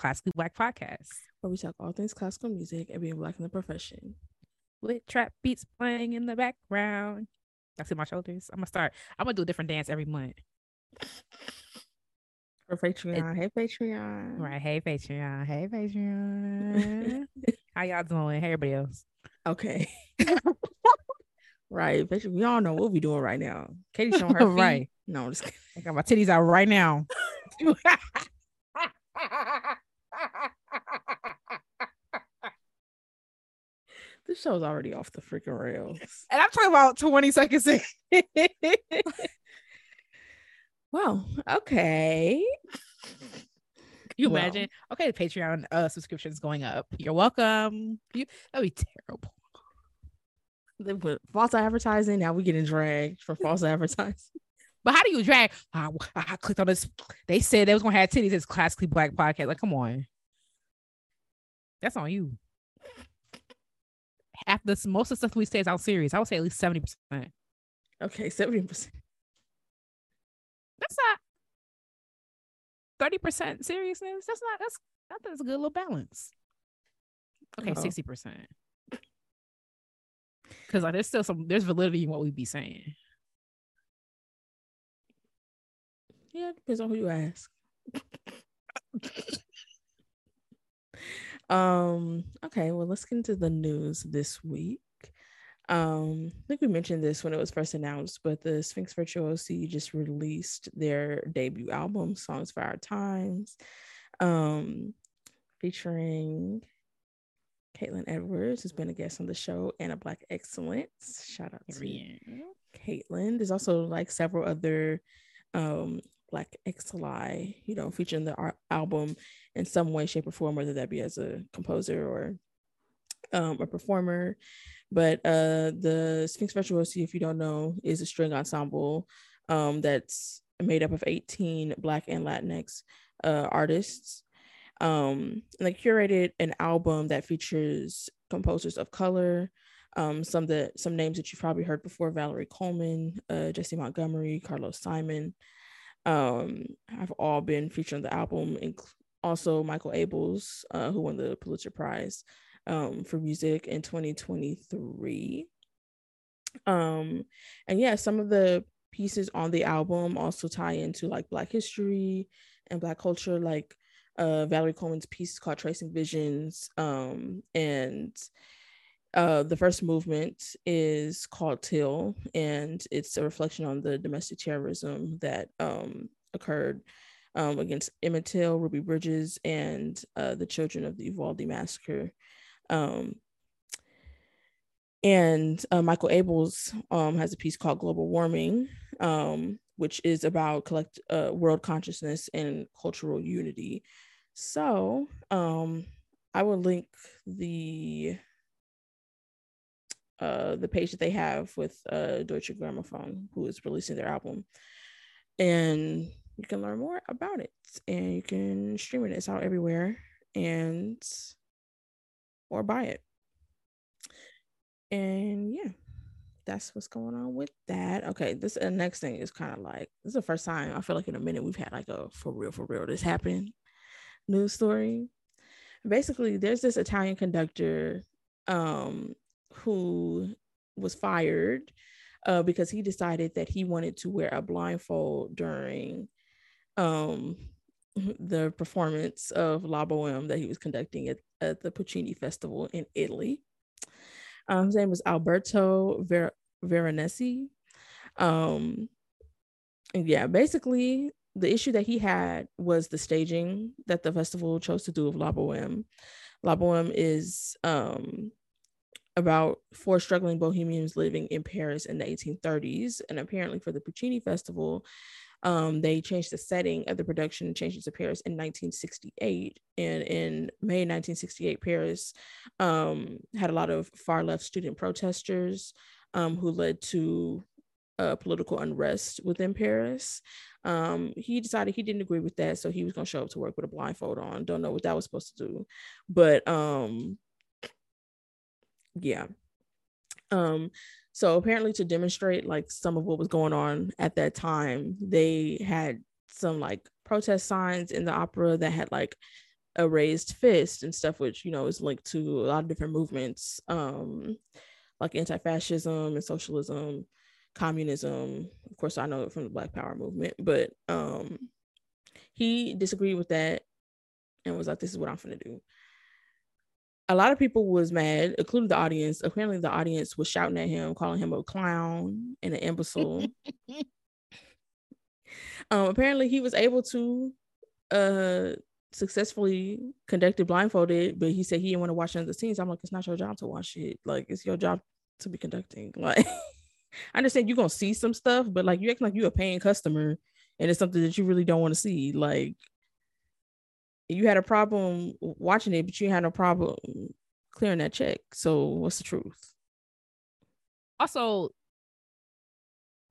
Katie. This is Classically Black Podcast, where we talk all things classical music and being black in the profession. With trap beats playing in the background. I see my shoulders. I'm gonna start. I'm gonna do a different dance every month. For Patreon, it, hey Patreon. Right, hey Patreon, hey Patreon. How y'all doing? Hey everybody else. Okay. right, Patreon. We all know what we doing right now. Katie showing her feet. right. No, I'm just kidding. I got my titties out right now. This show's already off the freaking rails. And I'm talking about 20 seconds in. well, okay. Can you well. imagine? Okay, the Patreon uh, subscriptions going up. You're welcome. You, that'd be terrible. They put false advertising. Now we getting dragged for false advertising. But how do you drag? I, I clicked on this. They said they was gonna have titties. It's classically black podcast. Like, come on. That's on you. Half this, most of the stuff we say is out serious. I would say at least seventy percent. Okay, seventy percent. That's not thirty percent seriousness. That's not. That's not, that's a good little balance. Okay, uh-huh. sixty percent. Because like, there's still some there's validity in what we be saying. Yeah, depends on who you ask. um, okay, well, let's get into the news this week. Um, I think we mentioned this when it was first announced, but the Sphinx Virtuosi just released their debut album, Songs for Our Times, um, featuring Caitlin Edwards, who's been a guest on the show, and a Black Excellence. Shout out to. Caitlin. There's also like several other um Black XLI, you know, featuring the album in some way, shape, or form, whether that be as a composer or um, a performer. But uh, the Sphinx Virtuosi, if you don't know, is a string ensemble um, that's made up of 18 Black and Latinx uh, artists. Um, and they curated an album that features composers of color, um, some that some names that you've probably heard before: Valerie Coleman, uh, Jessie Montgomery, Carlos Simon, um, have all been featured on the album. also, Michael Abels, uh, who won the Pulitzer Prize um, for music in 2023. Um, and yeah, some of the pieces on the album also tie into like Black history and Black culture, like uh, Valerie Coleman's piece called Tracing Visions. Um, and uh, the first movement is called Till, and it's a reflection on the domestic terrorism that um, occurred um, against Emmett Till, Ruby Bridges, and uh, the children of the Uvalde massacre. Um, and uh, Michael Abels um, has a piece called Global Warming, um, which is about collect uh, world consciousness and cultural unity. So um, I will link the uh, the page that they have with uh, Deutsche Grammophon, who is releasing their album. And you can learn more about it and you can stream it. It's out everywhere and or buy it. And yeah, that's what's going on with that. Okay, this uh, next thing is kind of like this is the first time I feel like in a minute we've had like a for real, for real this happened news story. Basically, there's this Italian conductor um who was fired uh, because he decided that he wanted to wear a blindfold during um, the performance of La Boheme that he was conducting at, at the Puccini Festival in Italy. Um, his name was Alberto Ver- Veronesi. Um, yeah, basically, the issue that he had was the staging that the festival chose to do of La Boheme. La Boheme is um, about four struggling bohemians living in Paris in the 1830s. And apparently, for the Puccini Festival, um, they changed the setting of the production changed it to Paris in 1968. And in May 1968, Paris um, had a lot of far left student protesters um, who led to uh, political unrest within Paris. Um, he decided he didn't agree with that, so he was going to show up to work with a blindfold on. Don't know what that was supposed to do, but um, yeah um so apparently to demonstrate like some of what was going on at that time they had some like protest signs in the opera that had like a raised fist and stuff, which you know is linked to a lot of different movements, um, like anti-fascism and socialism, communism. Of course, I know it from the Black Power movement, but um, he disagreed with that and was like, "This is what I'm gonna do." A lot of people was mad, including the audience. Apparently, the audience was shouting at him, calling him a clown and an imbecile. um, apparently, he was able to uh successfully conducted blindfolded, but he said he didn't want to watch none of the scenes. I'm like, it's not your job to watch it. Like, it's your job to be conducting. Like, I understand you're gonna see some stuff, but like you act like you're a paying customer and it's something that you really don't want to see. Like, you had a problem watching it, but you had no problem clearing that check. So, what's the truth? Also,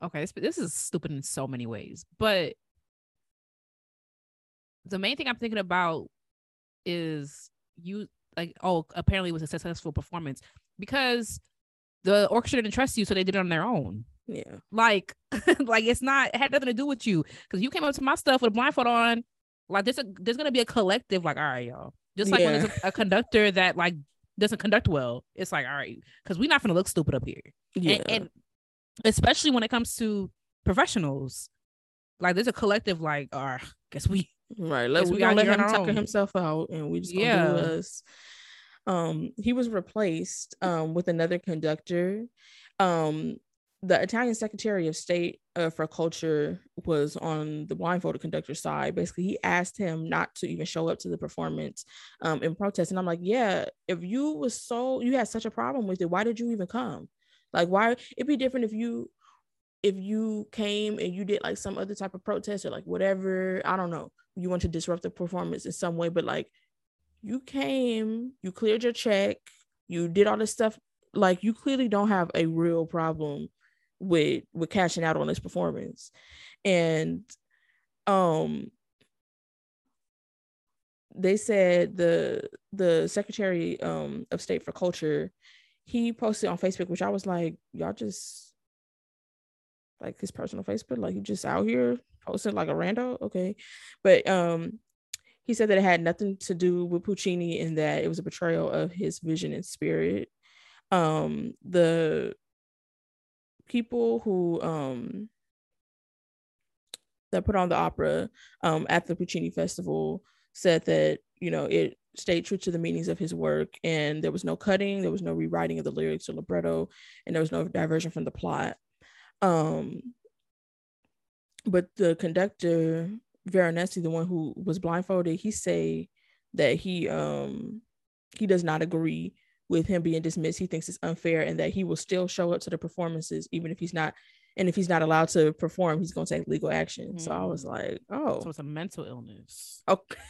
okay, this, this is stupid in so many ways, but the main thing I'm thinking about is you like oh apparently it was a successful performance because the orchestra didn't trust you so they did it on their own yeah like like it's not it had nothing to do with you because you came up to my stuff with a blindfold on like there's a there's gonna be a collective like all right y'all just like yeah. when there's a, a, conductor that like doesn't conduct well it's like all right because we're not gonna look stupid up here yeah and, and especially when it comes to professionals like there's a collective like all right guess we Right. Let, we gonna let him tucker himself out and we just gonna yeah. do us. Um, he was replaced um with another conductor. Um, the Italian Secretary of State uh, for Culture was on the blindfolded conductor side. Basically, he asked him not to even show up to the performance um, in protest. And I'm like, yeah, if you was so you had such a problem with it, why did you even come? Like, why it'd be different if you if you came and you did like some other type of protest or like whatever. I don't know you want to disrupt the performance in some way, but like you came, you cleared your check, you did all this stuff. Like you clearly don't have a real problem with with cashing out on this performance. And um they said the the secretary um of state for culture he posted on facebook which i was like y'all just like his personal facebook like he just out here posted like a rando. Okay. But um he said that it had nothing to do with Puccini and that it was a betrayal of his vision and spirit. Um the people who um that put on the opera um at the Puccini Festival said that, you know, it stayed true to the meanings of his work and there was no cutting, there was no rewriting of the lyrics or libretto, and there was no diversion from the plot. Um but the conductor Veronesi the one who was blindfolded, he say that he um he does not agree with him being dismissed. He thinks it's unfair and that he will still show up to the performances even if he's not and if he's not allowed to perform, he's gonna take legal action. Mm. So I was mm. like, oh, so it's a mental illness. Okay.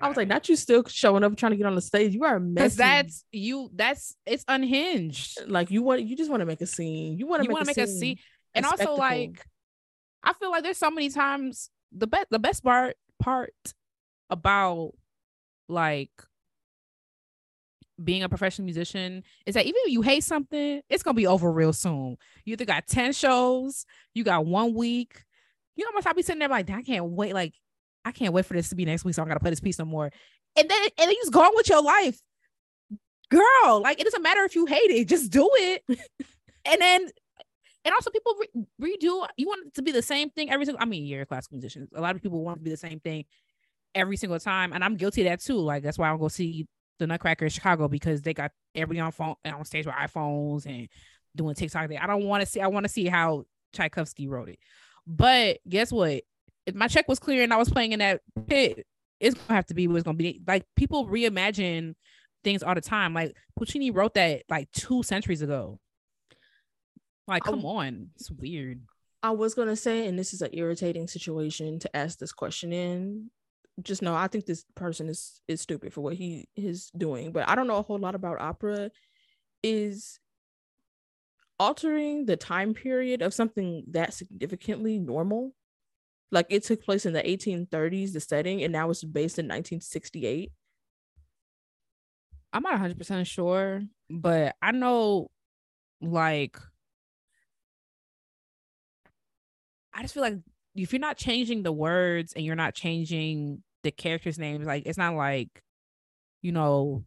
I was like, not you still showing up trying to get on the stage. You are messy. That's you. That's it's unhinged. Like you want, you just want to make a scene. You want to make, make, a scene and also spectacle. like I feel like there's so many times the best the best part part about like being a professional musician is that even if you hate something, it's gonna be over real soon. You either got 10 shows, you got one week. You know how much I'll be sitting there like, I can't wait, like, I can't wait for this to be next week, so I'm gonna play this piece no more. And then and then you just go on with your life. Girl, like it doesn't matter if you hate it, just do it. and then and also people re- redo you want it to be the same thing every single i mean you're a classical musician a lot of people want to be the same thing every single time and i'm guilty of that too like that's why i'll go see the nutcracker in chicago because they got everybody on phone on stage with iphones and doing tiktok. I don't want to see i want to see how tchaikovsky wrote it. But guess what? If my check was clear and i was playing in that pit it's gonna have to be what it's gonna be. Like people reimagine things all the time. Like puccini wrote that like two centuries ago. Like, come on, it's weird. I was gonna say, and this is an irritating situation to ask this question in. Just know, I think this person is is stupid for what he is doing, but I don't know a whole lot about opera. Is altering the time period of something that significantly normal? Like it took place in the 1830s, the setting, and now it's based in 1968. I'm not 100% sure, but I know like I just feel like if you're not changing the words and you're not changing the characters' names, like it's not like, you know,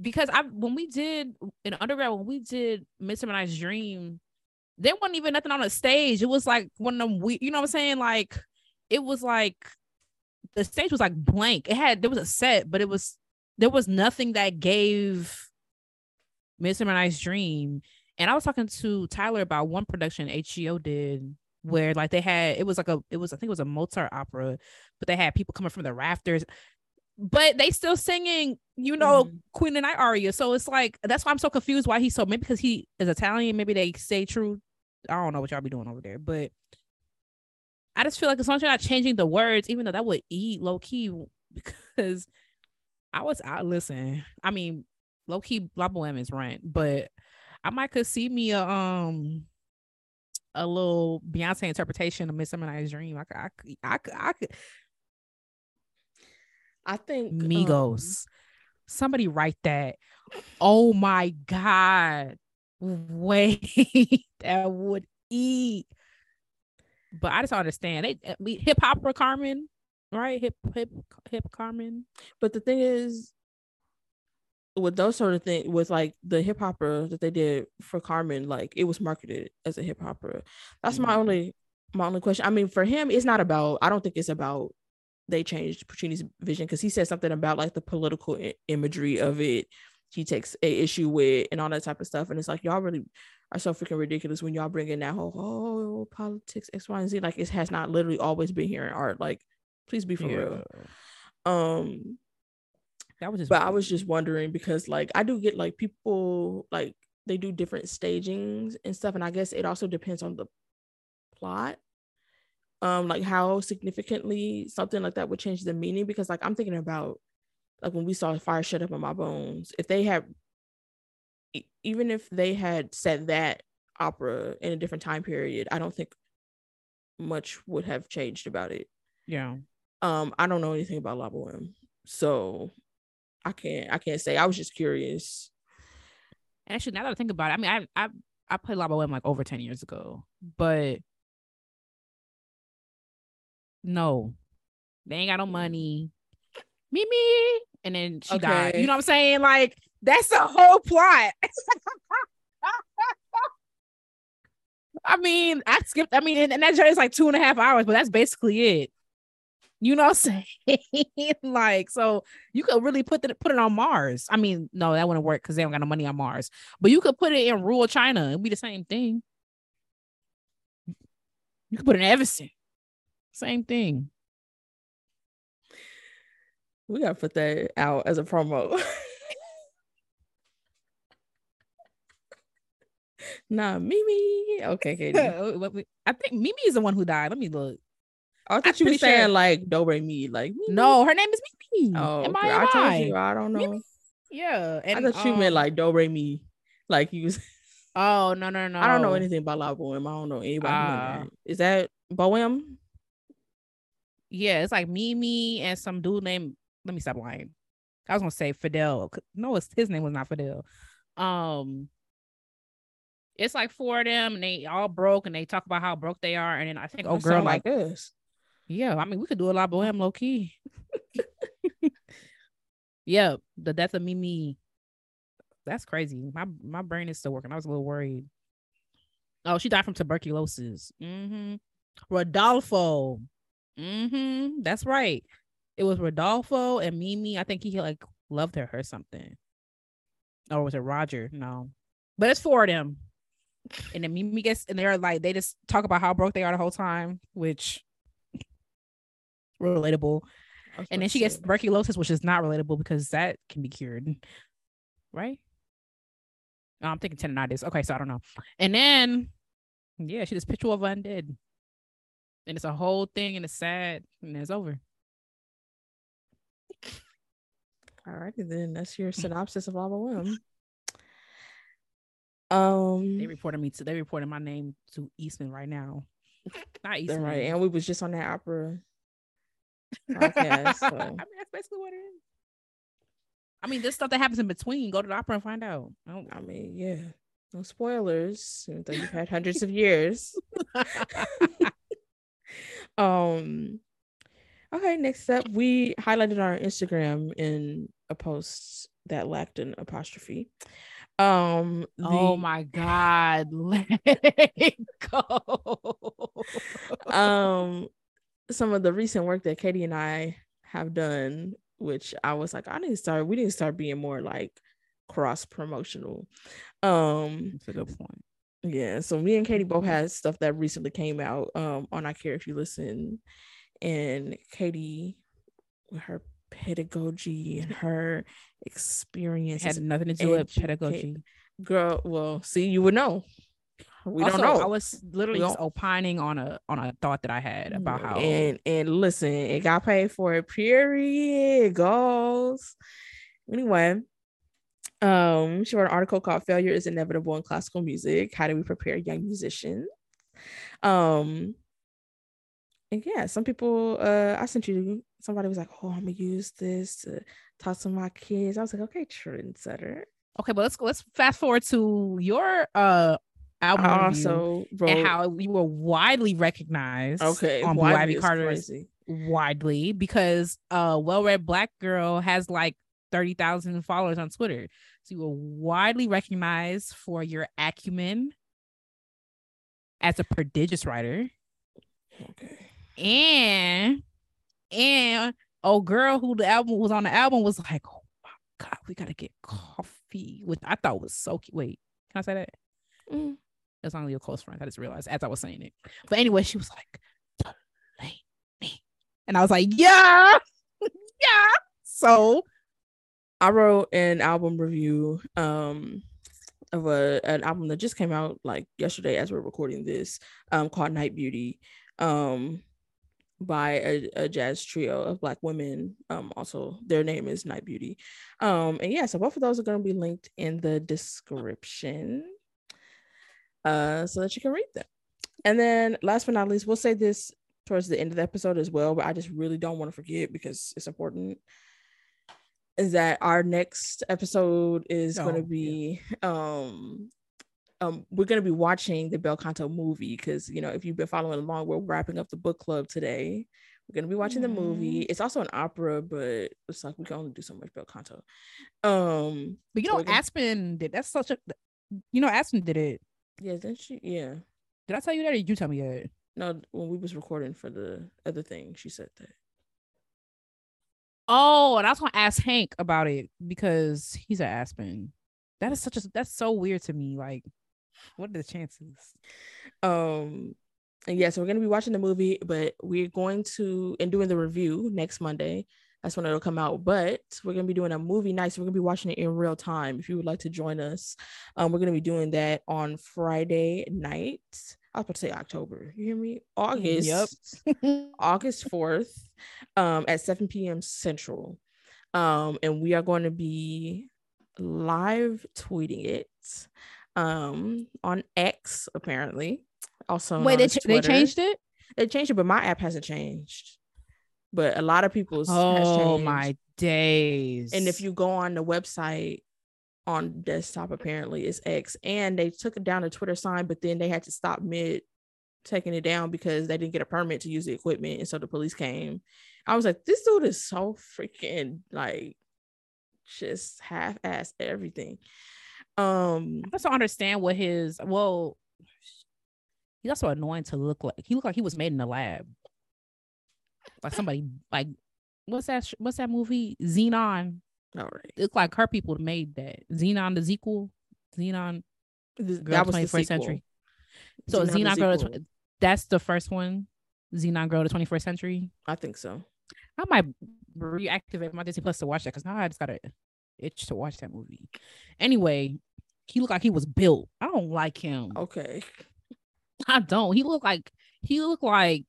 because I when we did in undergrad when we did Midsummer Night's Dream, there wasn't even nothing on the stage. It was like one of them we you know what I'm saying? Like it was like the stage was like blank. It had there was a set, but it was there was nothing that gave Midsummer Night's Dream. And I was talking to Tyler about one production HGO did where like they had it was like a it was I think it was a Mozart opera, but they had people coming from the rafters but they still singing, you know, mm-hmm. Queen and Night aria. So it's like that's why I'm so confused why he's so maybe because he is Italian, maybe they say true. I don't know what y'all be doing over there, but I just feel like as long as you're not changing the words, even though that would eat low key because I was I listen, I mean, low key La Boheme is rent, but I might could see me a um a little Beyonce interpretation of Midsummer Night's Dream. I could, I could, I could, I could I think Migos. Um, Somebody write that. Oh my God. Wait, that would eat. But I just understand. They hip hop for Carmen, right? Hip hip hip Carmen. But the thing is, with those sort of things, with like the hip hopera that they did for Carmen, like it was marketed as a hip hopera. That's mm-hmm. my only my only question. I mean, for him, it's not about. I don't think it's about they changed Puccini's vision because he said something about like the political I- imagery of it. He takes a issue with and all that type of stuff, and it's like y'all really are so freaking ridiculous when y'all bring in that whole oh politics X Y and Z. Like it has not literally always been here in art. Like please be for yeah. real. Um, that was just. But weird. I was just wondering because like I do get like people like they do different stagings and stuff, and I guess it also depends on the plot um like how significantly something like that would change the meaning because like i'm thinking about like when we saw fire shut up in my bones if they had even if they had said that opera in a different time period i don't think much would have changed about it yeah um i don't know anything about la boheme so i can't i can't say i was just curious actually now that i think about it i mean i i i played la boheme like over 10 years ago but no, they ain't got no mm. money. Mimi, and then she okay. died. You know what I'm saying? Like that's the whole plot. I mean, I skipped. I mean, and, and that journey is like two and a half hours, but that's basically it. You know what I'm saying? like, so you could really put it put it on Mars. I mean, no, that wouldn't work because they don't got no money on Mars. But you could put it in rural China. It'd be the same thing. You could put it in Evanston. Same thing. We gotta put that out as a promo. nah, Mimi. Okay, Katie. I think Mimi is the one who died. Let me look. I thought you were saying sure. like Do Re Mi. Like Mimi. no, her name is Mimi. Oh, am I, I told you. I don't know. Mimi? Yeah, and, I thought um, you meant um, like Do Re Mi. Like you. Was, oh no no no! I don't know anything about La Boheme. I don't know anybody. Uh, that. Is that Boheme? yeah, it's like Mimi and some dude named. Let me stop lying. I was gonna say Fidel. No, it's, his name was not Fidel. Um, it's like four of them, and they all broke, and they talk about how broke they are, and then I think, oh, girl, like this. Yeah, I mean, we could do a lot him low key. yeah, the death of Mimi. That's crazy. My my brain is still working. I was a little worried. Oh, she died from tuberculosis. Mm-hmm. Rodolfo. Mm-hmm. That's right. It was Rodolfo and Mimi. I think he like loved her or something. Or was it Roger? No. But it's four of them. And then Mimi gets and they're like they just talk about how broke they are the whole time, which relatable. And then she gets tuberculosis, which is not relatable because that can be cured. Right? Oh, I'm thinking tendonitis. Okay, so I don't know. And then yeah, she just picture of undead and it's a whole thing and it's sad and it's over. Alrighty then, that's your synopsis of La Boheme. Um, they reported me to. They reported my name to Eastman right now. Not Eastman, right? And we was just on that opera podcast. So. I mean, that's basically what it is. I mean, this stuff that happens in between. Go to the opera and find out. I, I mean, yeah, No spoilers, even though you've had hundreds of years. um okay, next up, we highlighted our Instagram in a post that lacked an apostrophe. Um the, oh my god, let it go. um some of the recent work that Katie and I have done, which I was like, I need to start, we need to start being more like cross promotional. Um That's a good point. yeah, so me and Katie both had stuff that recently came out um on I Care If You Listen. And Katie with her pedagogy and her experience Had nothing to do with pedagogy. girl, well, see, you would know. We also, don't know. I was literally just opining on a on a thought that I had about how and and listen, it got paid for it. Period. Goals. Anyway, um, she wrote an article called "Failure is Inevitable in Classical Music: How do we prepare young musicians?" Um, and yeah, some people. Uh, I sent you. Somebody was like, "Oh, I'm gonna use this to talk to my kids." I was like, "Okay, trendsetter." okay, but let's go let's fast forward to your uh album I also wrote. and how you were widely recognized okay, on widely Ivy Carter's crazy. widely because uh well-read black girl has like 30,000 followers on Twitter. So you were widely recognized for your acumen as a prodigious writer Okay. and and oh girl who the album was on the album was like, "Oh my god, we got to get coffee," which I thought was so cute. Wait, can I say that? Mm. It's only your close friend. I just realized as I was saying it. But anyway, she was like, Delaney. And I was like, yeah, yeah. So I wrote an album review um of a an album that just came out like yesterday as we're recording this um called Nite Bjuti um by a, a jazz trio of black women um also their name is Nite Bjuti um and yeah so both of those are going to be linked in the description uh so that you can read them and then last but not least we'll say this towards the end of the episode as well but I just really don't want to forget because it's important is that our next episode is going Oh, to be um um we're going to be watching the Bel Canto movie because you know if you've been following along we're wrapping up the book club today we're going to be watching the movie Mhm. it's also an opera but it's like we can only do so much Bel Canto um but you know, we're gonna- Aspen did that's such a you know, Aspen did it. Yeah then she yeah Did I tell you that or did you tell me that? no when we was recording for the other thing she said that Oh, and I was gonna ask Hank about it because he's at Aspen. That is such a that's so weird to me. Like, what are the chances? um and yeah so we're going to be watching the movie but we're going to and doing the review next monday that's when it'll come out. But we're going to be doing a movie night so we're going to be watching it in real time. If you would like to join us um we're going to be doing that on friday night. I was about to say october. You hear me? August. Yep. august 4th um at 7 p.m central. Um and we are going to be live tweeting it um on x apparently. Also wait, they, ch- they changed it? They changed it, but my app hasn't changed. But a lot of people's Oh my days. And if you go on the website on desktop, apparently it's X. And they took it down the Twitter sign, but then they had to stop mid taking it down because they didn't get a permit to use the equipment. And so the police came. I was like, this dude is so freaking like just half ass everything. Um I don't understand what his well he's also annoying to look like. He looked like he was made in the lab. Like somebody like what's that sh- what's that movie? Zenon. all right. It looked like her people made that. Zenon the sequel. Zenon Th- Girl that was the 21st sequel. Century. So Zenon the Zenon Girl sequel. that's the first one. Zenon Girl the 21st Century. I think so. I might reactivate my Disney Plus to watch that because now I just got a itch to watch that movie. Anyway, he looked like he was built. I don't like him. Okay. I don't. He looked like he looked like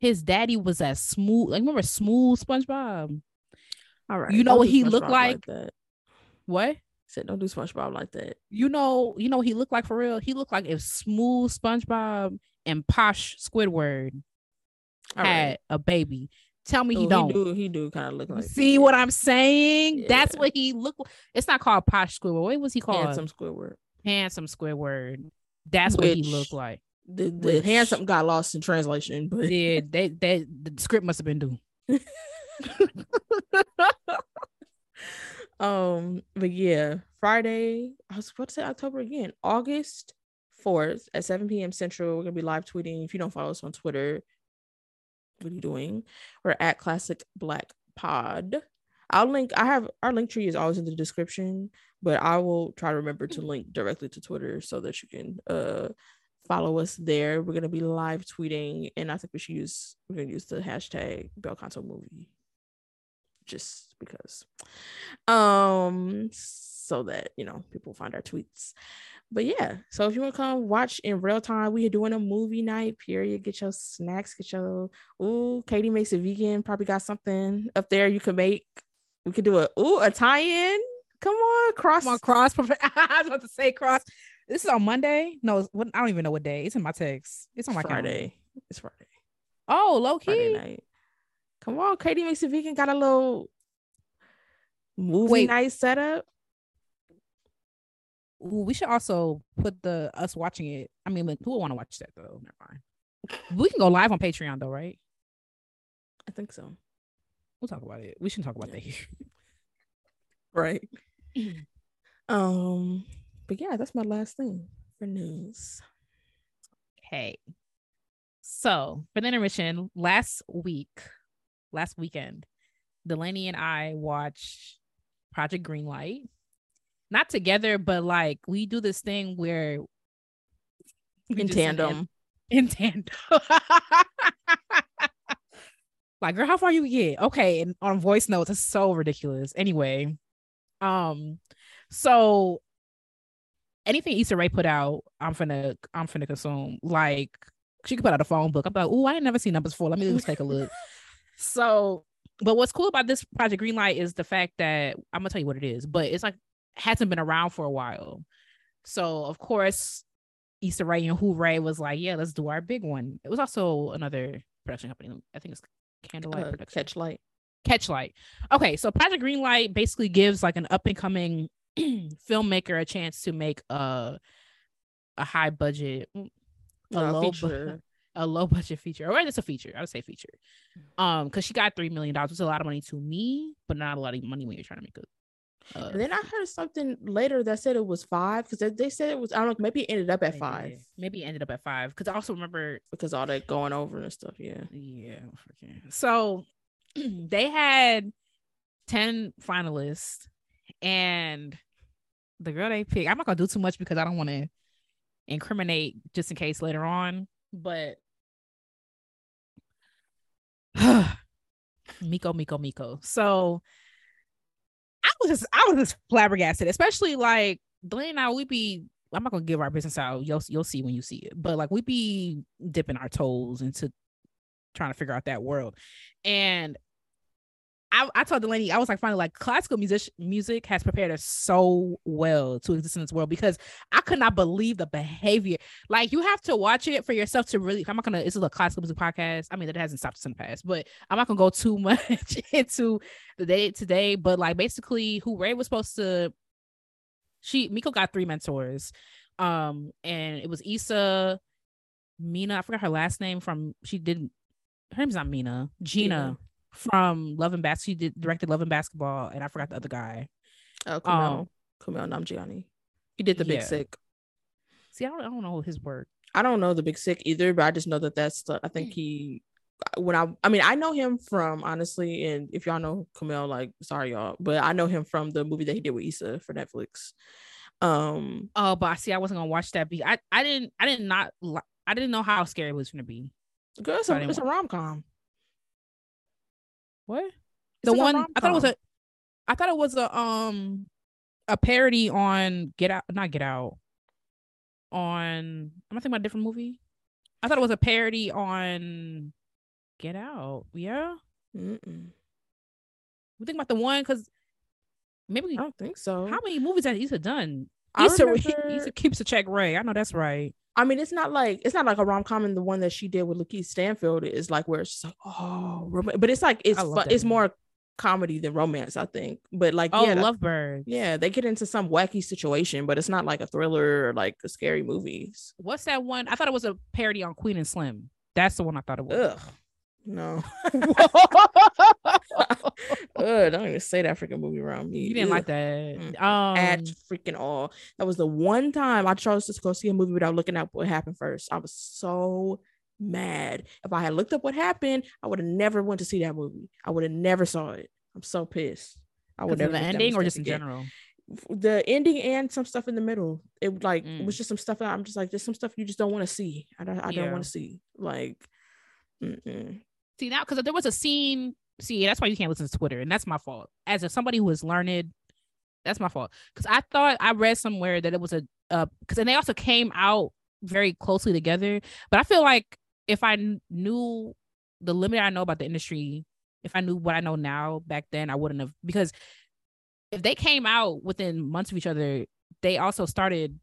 his daddy was as smooth. Like remember smooth SpongeBob? All right. You know what he looked SpongeBob like? that. What? Said don't do SpongeBob like that. You know, you know what he looked like for real? He looked like if smooth SpongeBob and posh Squidward All had right. a baby. Tell me he don't. He do. He do kind of look like. see what I'm saying? That's what he looked. It's not called Posh Squidward. What was he called? handsome Squidward. Handsome Squidward. That's what he Which- looked like. The, the Which- handsome got lost in translation, but Yeah, they, they, the script must have been due. um, but yeah, Friday. I was about to say October again. August fourth at seven p.m. Central. We're gonna be live tweeting. If you don't follow us on Twitter, what are you doing? We're at Classic Black Pod. I'll link. I have our link tree is always in the description, but I will try to remember to link directly to Twitter so that you can uh follow us there. We're gonna be live tweeting, and I think we should use we're gonna use the hashtag Bel Canto Movie, just because, um, so that you know people find our tweets. But yeah, so if you want to come watch in real time, we are doing a movie night. Period. Get your snacks. Get your ooh. Katie makes it vegan. Probably got something up there you can make. We could do a ooh a tie-in. Come on, cross. Come on, cross. I was about to say cross. This is on Monday. No, I don't even know what day. It's in my text. It's on my calendar. Friday. It's Friday. Oh, low Friday key. night. Come on, Katie makes it vegan. Got a little movie Wait. night set up. Ooh, we should also put the us watching it. I mean, who would want to watch that though? Never mind. We can go live on Patreon though, right? I think so. We'll talk about it. We shouldn't talk about Yeah. that here. Right. um, but yeah, that's my last thing for news. Okay. So for the intermission, last week, last weekend, Delaney and I watched Project Greenlight. Not together, but like we do this thing where In just send tandem. in tandem. like, girl, how far you get? Okay, and on voice notes, it's so ridiculous. Anyway, um, so anything Issa Rae put out, I'm finna, I'm finna consume. Like, she could put out a phone book. I'm like, oh, I ain't never seen numbers before. Let me just take a look. so, but what's cool about this Project Greenlight is the fact that I'm gonna tell you what it is, but it's like hasn't been around for a while. So of course, Issa Rae and Hoorae was like, yeah, let's do our big one. It was also another production company. I think it's Candlelight Uh, Production. catch light. Catchlight. Okay, so Project Greenlight basically gives like an up and coming filmmaker a chance to make a a high budget, a Uh, low bu- a low budget feature, or it's a feature. I would say feature, um, because she got three million dollars. It's a lot of money to me, but not a lot of money when you're trying to make a. Uh, And then I heard something later that said it was five because they, they said it was I don't know maybe it ended up at maybe- five Maybe it ended up at five because I also remember because all that going over and stuff. Yeah. Yeah. So they had 10 finalists and the girl they pick, I'm not gonna do too much because I don't want to incriminate just in case later on, but Miko, Miko, Miko. So I was just I was just flabbergasted, especially like Delaney and I, we be I'm not gonna give our business out. You'll you'll see when you see it. But like we be dipping our toes into trying to figure out that world. And I, I told Delaney, I was like, finally, like classical music music has prepared us so well to exist in this world because I could not believe the behavior. Like you have to watch it for yourself to really. I'm not gonna. This is a classical music podcast. I mean, that hasn't stopped us in the past, but I'm not gonna go too much into the day today. But like basically, Hoorae was supposed to. She Miko got three mentors, um, and it was Issa, Mina. I forgot her last name from. She didn't. Her name's not Mina. Gina from Love and Basketball. She did directed Love and Basketball, and I forgot the other guy. Oh, Um, Kumail, Kumail Nanjiani. He did the Big yeah. Sick. See, I don't, I don't know his work. I don't know the Big Sick either, but I just know that that's the. I think he. When I, I mean, I know him from honestly, and if y'all know Kumail, like, sorry y'all, but I know him from the movie that he did with Issa for Netflix. Um, Oh, but I see, I wasn't gonna watch that. Be I, I didn't, I did not, I didn't know how scary it was gonna be. girl, it's So I a, it's a rom com. What? the one I thought it was a, I thought it was a um, a parody on Get Out, not Get Out. On, I'm thinking about a different movie? I thought it was a parody on Get Out. Yeah, Mm-mm. we think about the one because maybe I don't think so. how many movies has Issa done? Issa, remember- Issa keeps a check Ray. I know that's right. I mean, it's not like it's not like a rom com, and the one that she did with Lakeith Stanfield is like where it's just like oh, rom-. but it's like it's fun, it's more comedy than romance, I think. But like, oh, yeah, Lovebird. Yeah, they get into some wacky situation, but it's not like a thriller or like a scary movie. What's that one? I thought it was a parody on Queen and Slim. That's the one I thought it was. Ugh. No. Ugh, don't even say that freaking movie around me. You didn't Ugh. like that. Mm. Um, At freaking all. That was the one time I chose to go see a movie without looking up what happened first. I was so mad. If I had looked up what happened, I would have never went to see that movie. I would have never saw it. I'm so pissed. I would never the ending or just in again. general. The ending and some stuff in the middle. It like it Mm. was just some stuff that I'm just like, there's some stuff you just don't want to see. I don't I don't want to see. Like mm-mm. See now, because there was a scene. See, that's why you can't listen to Twitter, and that's my fault. As a, somebody who is learned, that's my fault. Because I thought I read somewhere that it was a uh, because and they also came out very closely together. But I feel like if I kn- knew the limit I know about the industry, if I knew what I know now back then, I wouldn't have because if they came out within months of each other, they also started.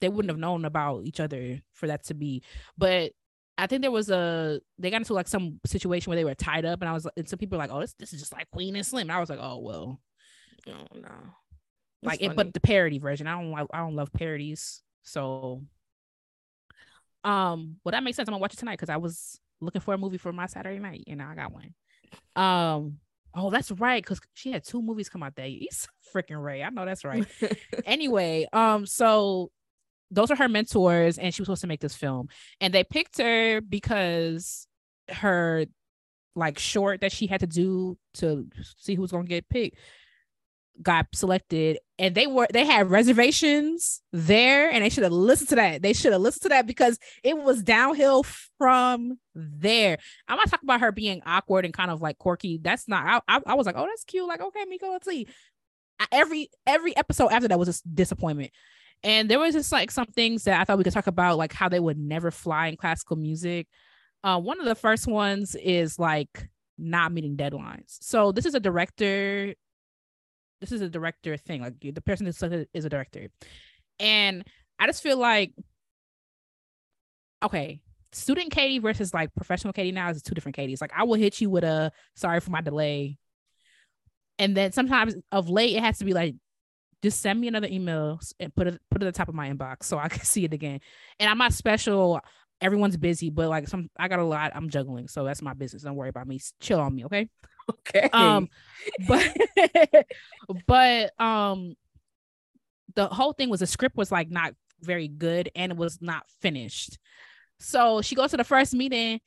They wouldn't have known about each other for that to be, but I think there was a they got into like some situation where they were tied up, and I was like, and some people were like, "Oh, this this is just like Queen and Slim." And I was like, "Oh well," Oh no. like That's it, but the parody version. I don't like I don't love parodies, so um, well that makes sense. I'm gonna watch it tonight because I was looking for a movie for my Saturday night, and I got one. Um, oh that's right, because she had two movies come out that year. He's freaking Ray. I know that's right. anyway, um, so those are her mentors, and she was supposed to make this film, and they picked her because her like short that she had to do to see who's gonna get picked got selected. And they were they had reservations there and they should have listened to that. They should have listened to that because it was downhill from there. I'm not talking about her being awkward and kind of like quirky. That's not i, I, I was like oh that's cute. Like okay miko let's see. I- every every episode after that was a disappointment and there was just like some things that i thought we could talk about like how they would never fly in classical music uh, one of the first ones is like not meeting deadlines so this is a director this is a director thing. Like the person it is a director. And I just feel like okay, student Katie versus like professional Katie now is two different Katies. Like I will hit you with a sorry for my delay. And then sometimes of late it has to be like just send me another email and put it put it at the top of my inbox so I can see it again. And I'm not special. Everyone's busy, but like some I got a lot I'm juggling. So that's my business. Don't worry about me. Chill on me, okay? okay. um but but um the whole thing was the script was like not very good and it was not finished so she goes to the first meeting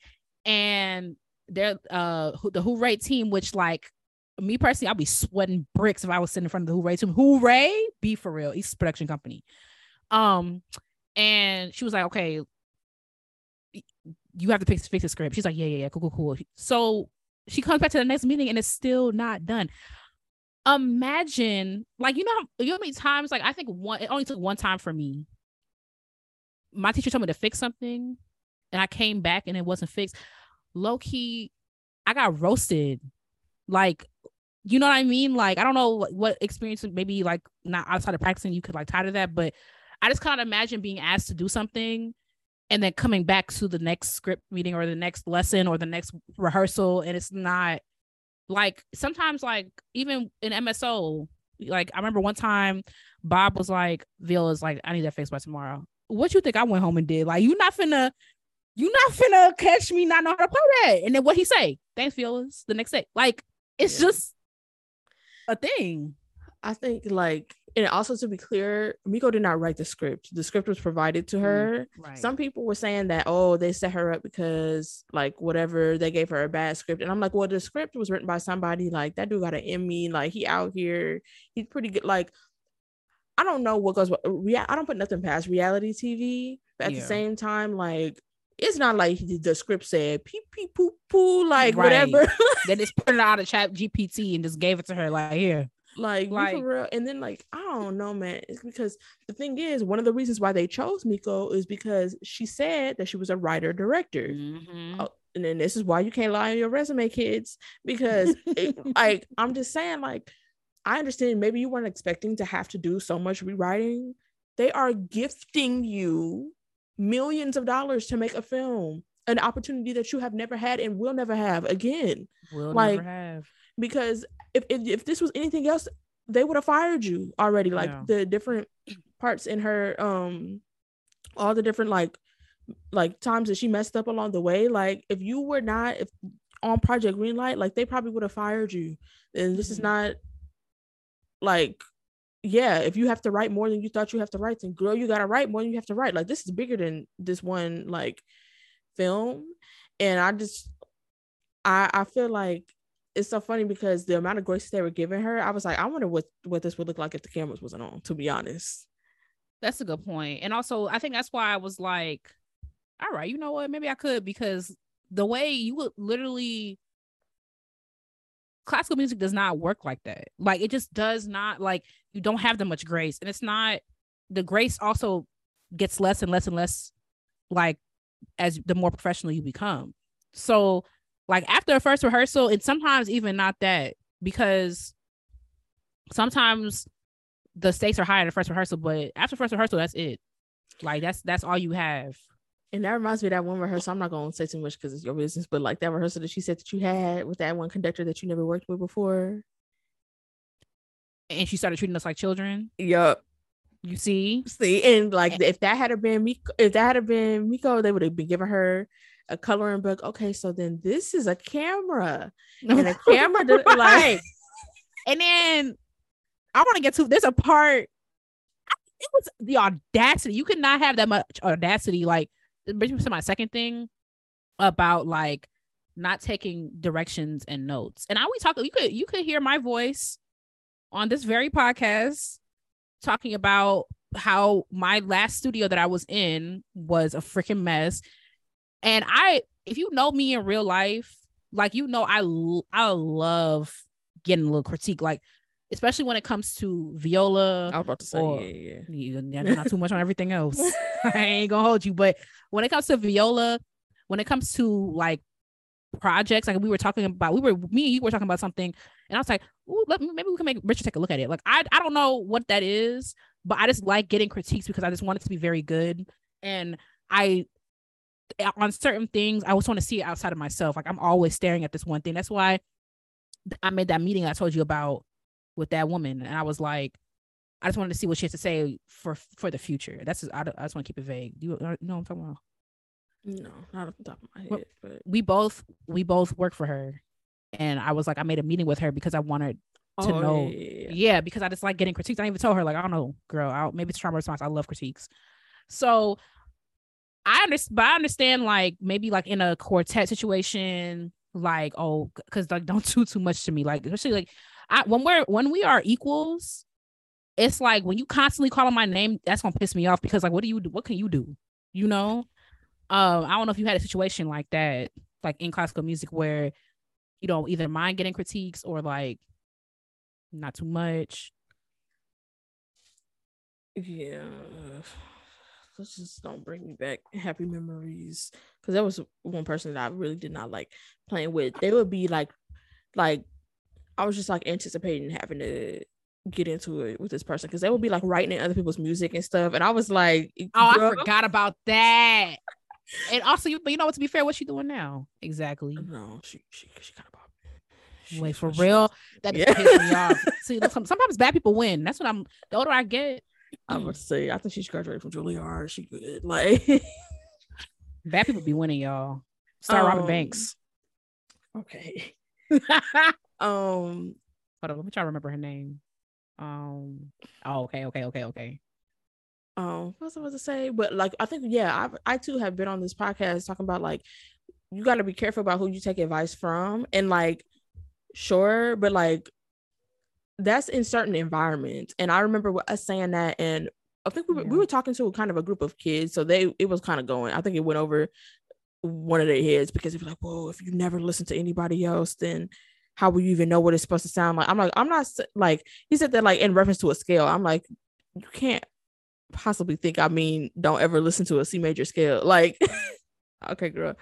and they're uh the who- Hoorae team which like me personally I'd be sweating bricks if i was sitting in front of the Hoorae team Hoorae be for real east production company um and she was like okay you have to fix, fix the script she's like yeah yeah yeah cool cool cool so she comes back to the next meeting and it's still not done. Imagine, like, you know, how, you know how many times, like, I think one, it only took one time for me. My teacher told me to fix something and I came back and it wasn't fixed. Low key, I got roasted. Like, you know what I mean? Like, I don't know what- experience, maybe like not outside of practicing, you could like tie to that, but I just can't imagine being asked to do something and then coming back to the next script meeting or the next lesson or the next rehearsal and it's not like sometimes like even in MSO like I remember one time Bob was like Viola's like I need that fixed by tomorrow. What you think I went home and did? Like you not finna you not finna catch me not know how to play that. And then what he say? Thanks Viola's the next day. Like it's Yeah. just a thing. I think like and also to be clear, Miko did not write the script. The script was provided to mm, her. Right. Some people were saying that oh they set her up because like whatever they gave her a bad script, and I'm like, well the script was written by somebody like that dude got an Emmy, like he out here, he's pretty good. Like I don't know what goes. Yeah, I don't put nothing past reality TV, but at Yeah. the same time, like it's not like the script said pee pee poo poo like Right. whatever. they just put it out of chat GPT and just gave it to her like here. like, Like- for real. And then like I don't know, man. It's because the thing is, one of the reasons why they chose Miko is because she said that she was a writer director. Mhm. Oh, and then this is why you can't lie on your resume, kids, because it, like I'm just saying, like I understand maybe you weren't expecting to have to do so much rewriting. They are gifting you millions of dollars to make a film, an opportunity that you have never had and will never have again. Will Like, never have. Because if if, if this was anything else, they would have fired you already. Like Yeah. the different parts in her um all the different like like times that she messed up along the way. Like if you were not if on Project Greenlight, like they probably would have fired you. And this is Mhm. not like yeah, if you have to write more than you thought you have to write, then girl, you gotta write more than you have to write. Like this is bigger than this one like film. And I just I I feel like it's so funny because the amount of grace they were giving her, I was like, I wonder what what this would look like if the cameras wasn't on, to be honest. That's a good point. And also, I think that's why I was like, all right, you know what? Maybe I could because the way you would literally classical music does not work like that. Like it just does not like you don't have that much grace. And it's not the grace also gets less and less and less like as the more professional you become. So like after a first rehearsal, and sometimes even not that because sometimes the stakes are higher in the first rehearsal, but after first rehearsal, that's it. Like that's that's all you have. And that reminds me of that one rehearsal. I'm not gonna say too much because it's your business, but like that rehearsal that she said that you had with that one conductor that you never worked with before. And she started treating us like children. Yup. You see? See, and like if that had been Meko, if that had been Meko, they would have been giving her a coloring book. Okay, so then this is a camera, and a camera does, like and then I want to get to there's a part. It was the audacity. You could not have that much audacity. Like, it brings me to my second thing about like not taking directions and notes. And I always talk. You could you could hear my voice on this very podcast talking about how my last studio that I was in was a freaking mess. And I, if you know me in real life, like you know, I I love getting a little critique, like especially when it comes to viola. I was about to say, Or- yeah, Yeah, yeah, not too much on everything else. I ain't gonna hold you, but when it comes to viola, when it comes to like projects, like we were talking about, we were me and you were talking about something, and I was like, Ooh, let, maybe we can make Richard take a look at it. Like I I don't know what that is, but I just like getting critiques because I just want it to be very good, and I eh, on certain things I just want to see it outside of myself. Like I'm always staring at this one thing. That's why I made that meeting I told you about with that woman, and I was like. I just wanted to see what she has to say for for the future. That's just, I, I just want to keep it vague. You, you know what I'm talking about? No, not off the top of my Well, head, but We both we both work for her, and I was like, I made a meeting with her because I wanted, to oh, know- Oh, yeah, yeah, yeah. yeah, because I just like getting critiques. I even told her like, I don't know, girl, I, maybe it's trauma response. I love critiques, so I understand. But I understand like maybe like in a quartet situation, like oh, because like don't do too much to me. Like especially like I when we're when we are equals, it's like when you constantly calling my name, that's gonna piss me off because like what do you do? What can you do? You know? Um, I don't know if you had a situation like that, like in classical music where you don't either mind getting critiques or like not too much. Yeah. Let's just don't bring me back happy memories. Cause that was one person that I really did not like playing with. They would be like like I was just like anticipating having to get into it with this person because they would be like writing in other people's music and stuff. And I was like, Oh, girl, I forgot about that. And also, you, but you know what? To be fair, what's she doing now? Exactly. No, she she she kind of Wait for real. That Yeah. pisses me off. See, look, some- sometimes bad people win. That's what I'm. The older I get, I'm gonna say I think she's graduated from Juilliard. She good. Like bad people be winning, y'all. Start robbing Um, banks. okay. um. Hold on, let me try to remember her name. Um. Oh, okay, okay, okay, okay. Um what was I supposed to say? But like I think yeah, I I too have been on this podcast talking about like you got to be careful about who you take advice from and like sure, but like that's in certain environments. And I remember us saying that and I think we were, we were talking to kind of a group of kids, so they it was kind of going. I think it went over one of their heads because it was like, "Whoa, if you never listen to anybody else, then how will you even know what it's supposed to sound like?" I'm like, I'm not like he said that like in reference to a scale. I'm like, you can't possibly think I mean don't ever listen to a C major scale. Like, okay, girl,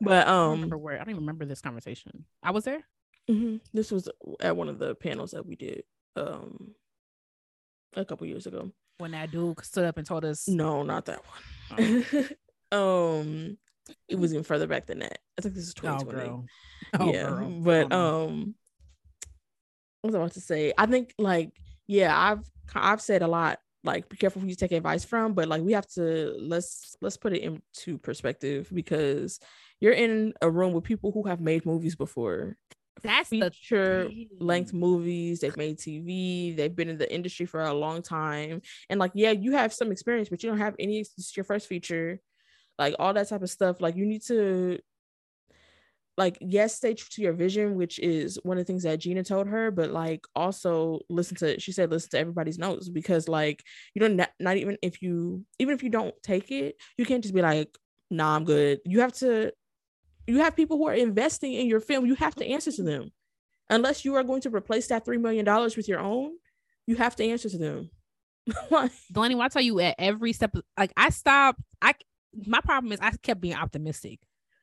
but I um, remember where. I don't even remember this conversation. I was there. mhm, this was at one of the panels that we did um a couple years ago. when that dude stood up and told us no, not that one. Oh. um, it was even further back than that. I think this is 2020. Oh, girl. Oh, yeah, girl. but um, I was about to say? I think like yeah, I've I've said a lot like be careful who you take advice from but like we have to let's let's put it into perspective because you're in a room with people who have made movies before. That's feature length movies they've made tv they've been in the industry for a long time. And like yeah you have some experience but you don't have any it's your first feature like all that type of stuff. Like you need to like yes stay true to your vision which is one of the things that gina told her but like also listen to she said listen to everybody's notes because like you don't not, not even if you even if you don't take it you can't just be like nah i'm good. You have to you have people who are investing in your film you have to answer to them. Unless you are going to replace that three million dollars with your own you have to answer to them. Delaney, I tell you at every step, like I stopped. I my problem is I kept being optimistic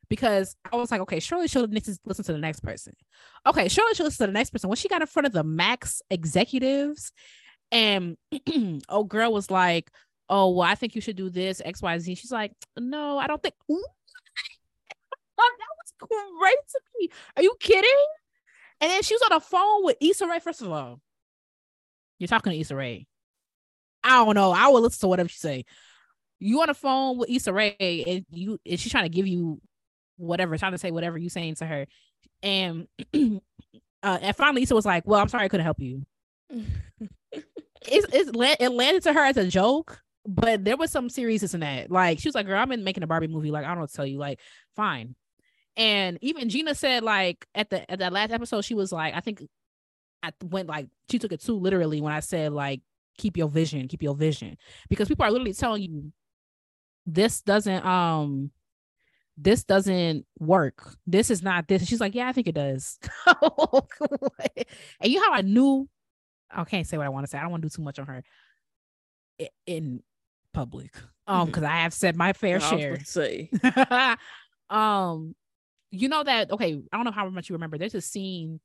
because I was like, okay, surely she'll listen to the next person. Okay, surely she'll listen to the next person. When she got in front of the Max executives, and oh, girl was like, oh, well, I think you should do this X Y Z. She's like, no, I don't think. that was great to me. Are you kidding? And then she was on the phone with Issa Rae. First of all, you're talking to Issa Rae. I don't know. I will listen to whatever she say. You on the phone with Issa Rae, and you and she's trying to give you whatever, trying to say whatever you saying to her. And uh, and finally Issa was like, Well, I'm sorry I couldn't help you. it's, it's it landed to her as a joke, but there was some seriousness in that. Like she was like, Girl, I'm in making a Barbie movie. Like, I don't know tell you, like, fine. And even Gina said, like, at the at that last episode, she was like, I think I went like she took it too literally when I said, like, keep your vision, keep your vision. Because people are literally telling you this doesn't um this doesn't work. This is not this. She's like, yeah, I think it does. and you know how I knew, I can't say what I want to say. I don't want to do too much on her in public. Um, because mm-hmm. I have said my fair share. Say. um, you know that okay, I don't know how much you remember. There's a scene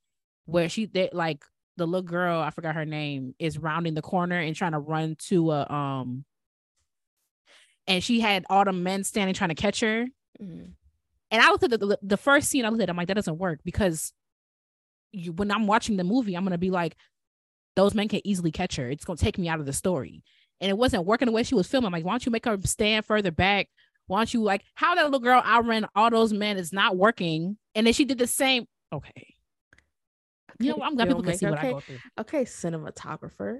where she they, like the little girl, I forgot her name, is rounding the corner and trying to run to a um and she had all the men standing trying to catch her Mm-hmm. And I looked at the, the first scene, I looked at it, I'm like, that doesn't work because you, when I'm watching the movie, I'm going to be like, those men can easily catch her. It's going to take me out of the story. And it wasn't working the way she was filming. I'm like, why don't you make her stand further back? Why don't you like how that little girl outran all those men is not working? And then she did the same. Okay. You know, I'm glad people can see okay. what I go through. Okay, cinematographer.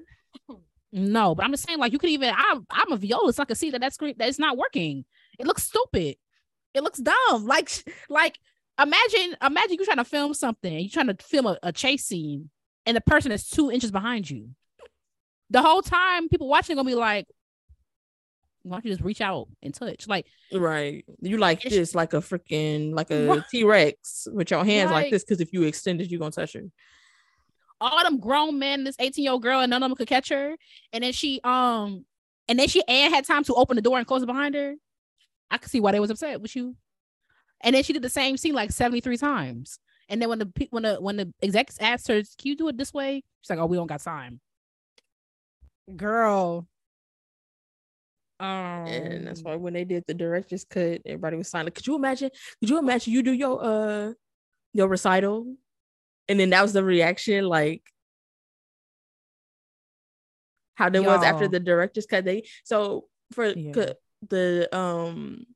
No, but I'm just saying, like, you could even. I'm I'm a violist. So I can see that that screen that it's not working. It looks stupid. It looks dumb. Like like imagine imagine you trying to film something. You're trying to film a, a chase scene, and the person is two inches behind you. The whole time, people watching gonna be like, why don't you just reach out and touch? Like, right. You like this, like a freaking like a T Rex with your hands like, like this, because if you extend it, you're gonna touch her. All them grown men, this 18 year old girl, and none of them could catch her. And then she um and then she and had time to open the door and close it behind her. I could see why they was upset with you. And then she did the same scene like 73 times. And then when the when the when the execs asked her, "Can you do it this way?" She's like, "Oh, we don't got time." Girl. Um, and that's why when they did the director's cut, everybody was silent. Could you imagine? Could you imagine you do your uh your recital, and then that was the reaction, like how there was after the director's cut. They so for yeah the um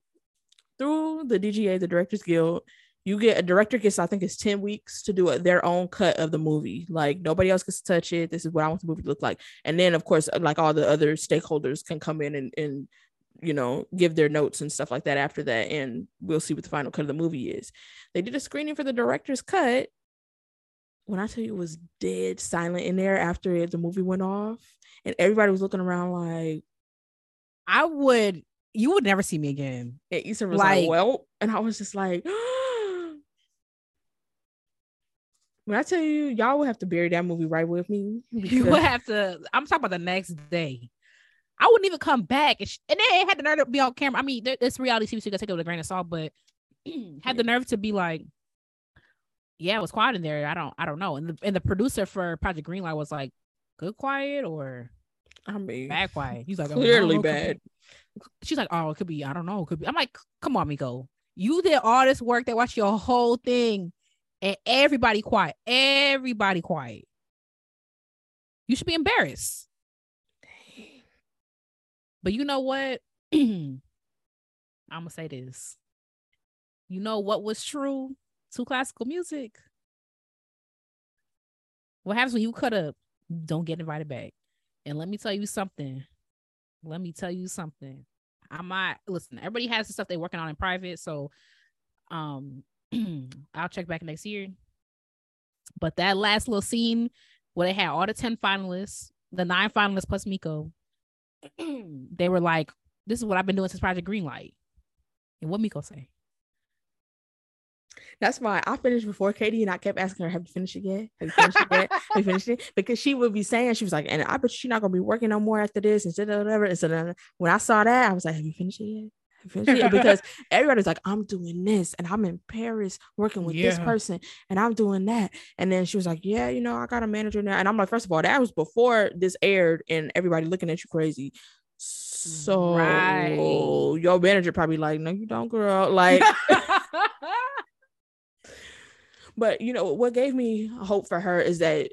through the DGA, the Directors Guild, you get a director gets I think it's 10 weeks to do a, their own cut of the movie. Like nobody else gets to touch it. This is what I want the movie to look like. And then of course like all the other stakeholders can come in and and you know give their notes and stuff like that after that and we'll see what the final cut of the movie is. They did a screening for the director's cut. When I tell you it was dead silent in there after the movie went off and everybody was looking around like I would you would never see me again. And Issa was like, like well, and I was just like, when I tell you, y'all would have to bury that movie right with me. You would have to. I'm talking about the next day. I wouldn't even come back, and, sh- and then it had the nerve to be on camera. I mean, this reality TV, so you gotta take it with a grain of salt, but had the nerve to be like, "Yeah, it was quiet in there." I don't, I don't know. And the and the producer for Project Greenlight was like, "Good quiet," or I mean, bad quiet. He's like, oh, clearly could bad. She's like, oh, it could be. I don't know. It could be. I'm like, come on, Meko. You did all this work. They watched your whole thing, and everybody quiet. Everybody quiet. You should be embarrassed. But you know what? I'm gonna say this. You know what was true to classical music? What happens when you cut up? Don't get invited back. And let me tell you something. Let me tell you something. I might listen. Everybody has the stuff they're working on in private, so um, I'll check back next year. But that last little scene where they had all the ten finalists, the nine finalists plus Meko, they were like, "This is what I've been doing since Project Greenlight." And what Meko say? That's why I finished before Katie, and I kept asking her, "Have you finished it yet? Have you finished it yet? Have you finished it?" Because she would be saying, she was like, "And I bet she's not gonna be working no more after this," and so whatever. And so when I saw that, I was like, "Have you finished it yet?" Have you finished it yet?" Because everybody's like, "I'm doing this, and I'm in Paris working with this person, and I'm doing that." And then she was like, "Yeah, you know, I got a manager now," and I'm like, first of all, that was before this aired, and everybody looking at you crazy. So Right. your manager probably like, no, you don't, girl. Like, but you know what gave me hope for her is that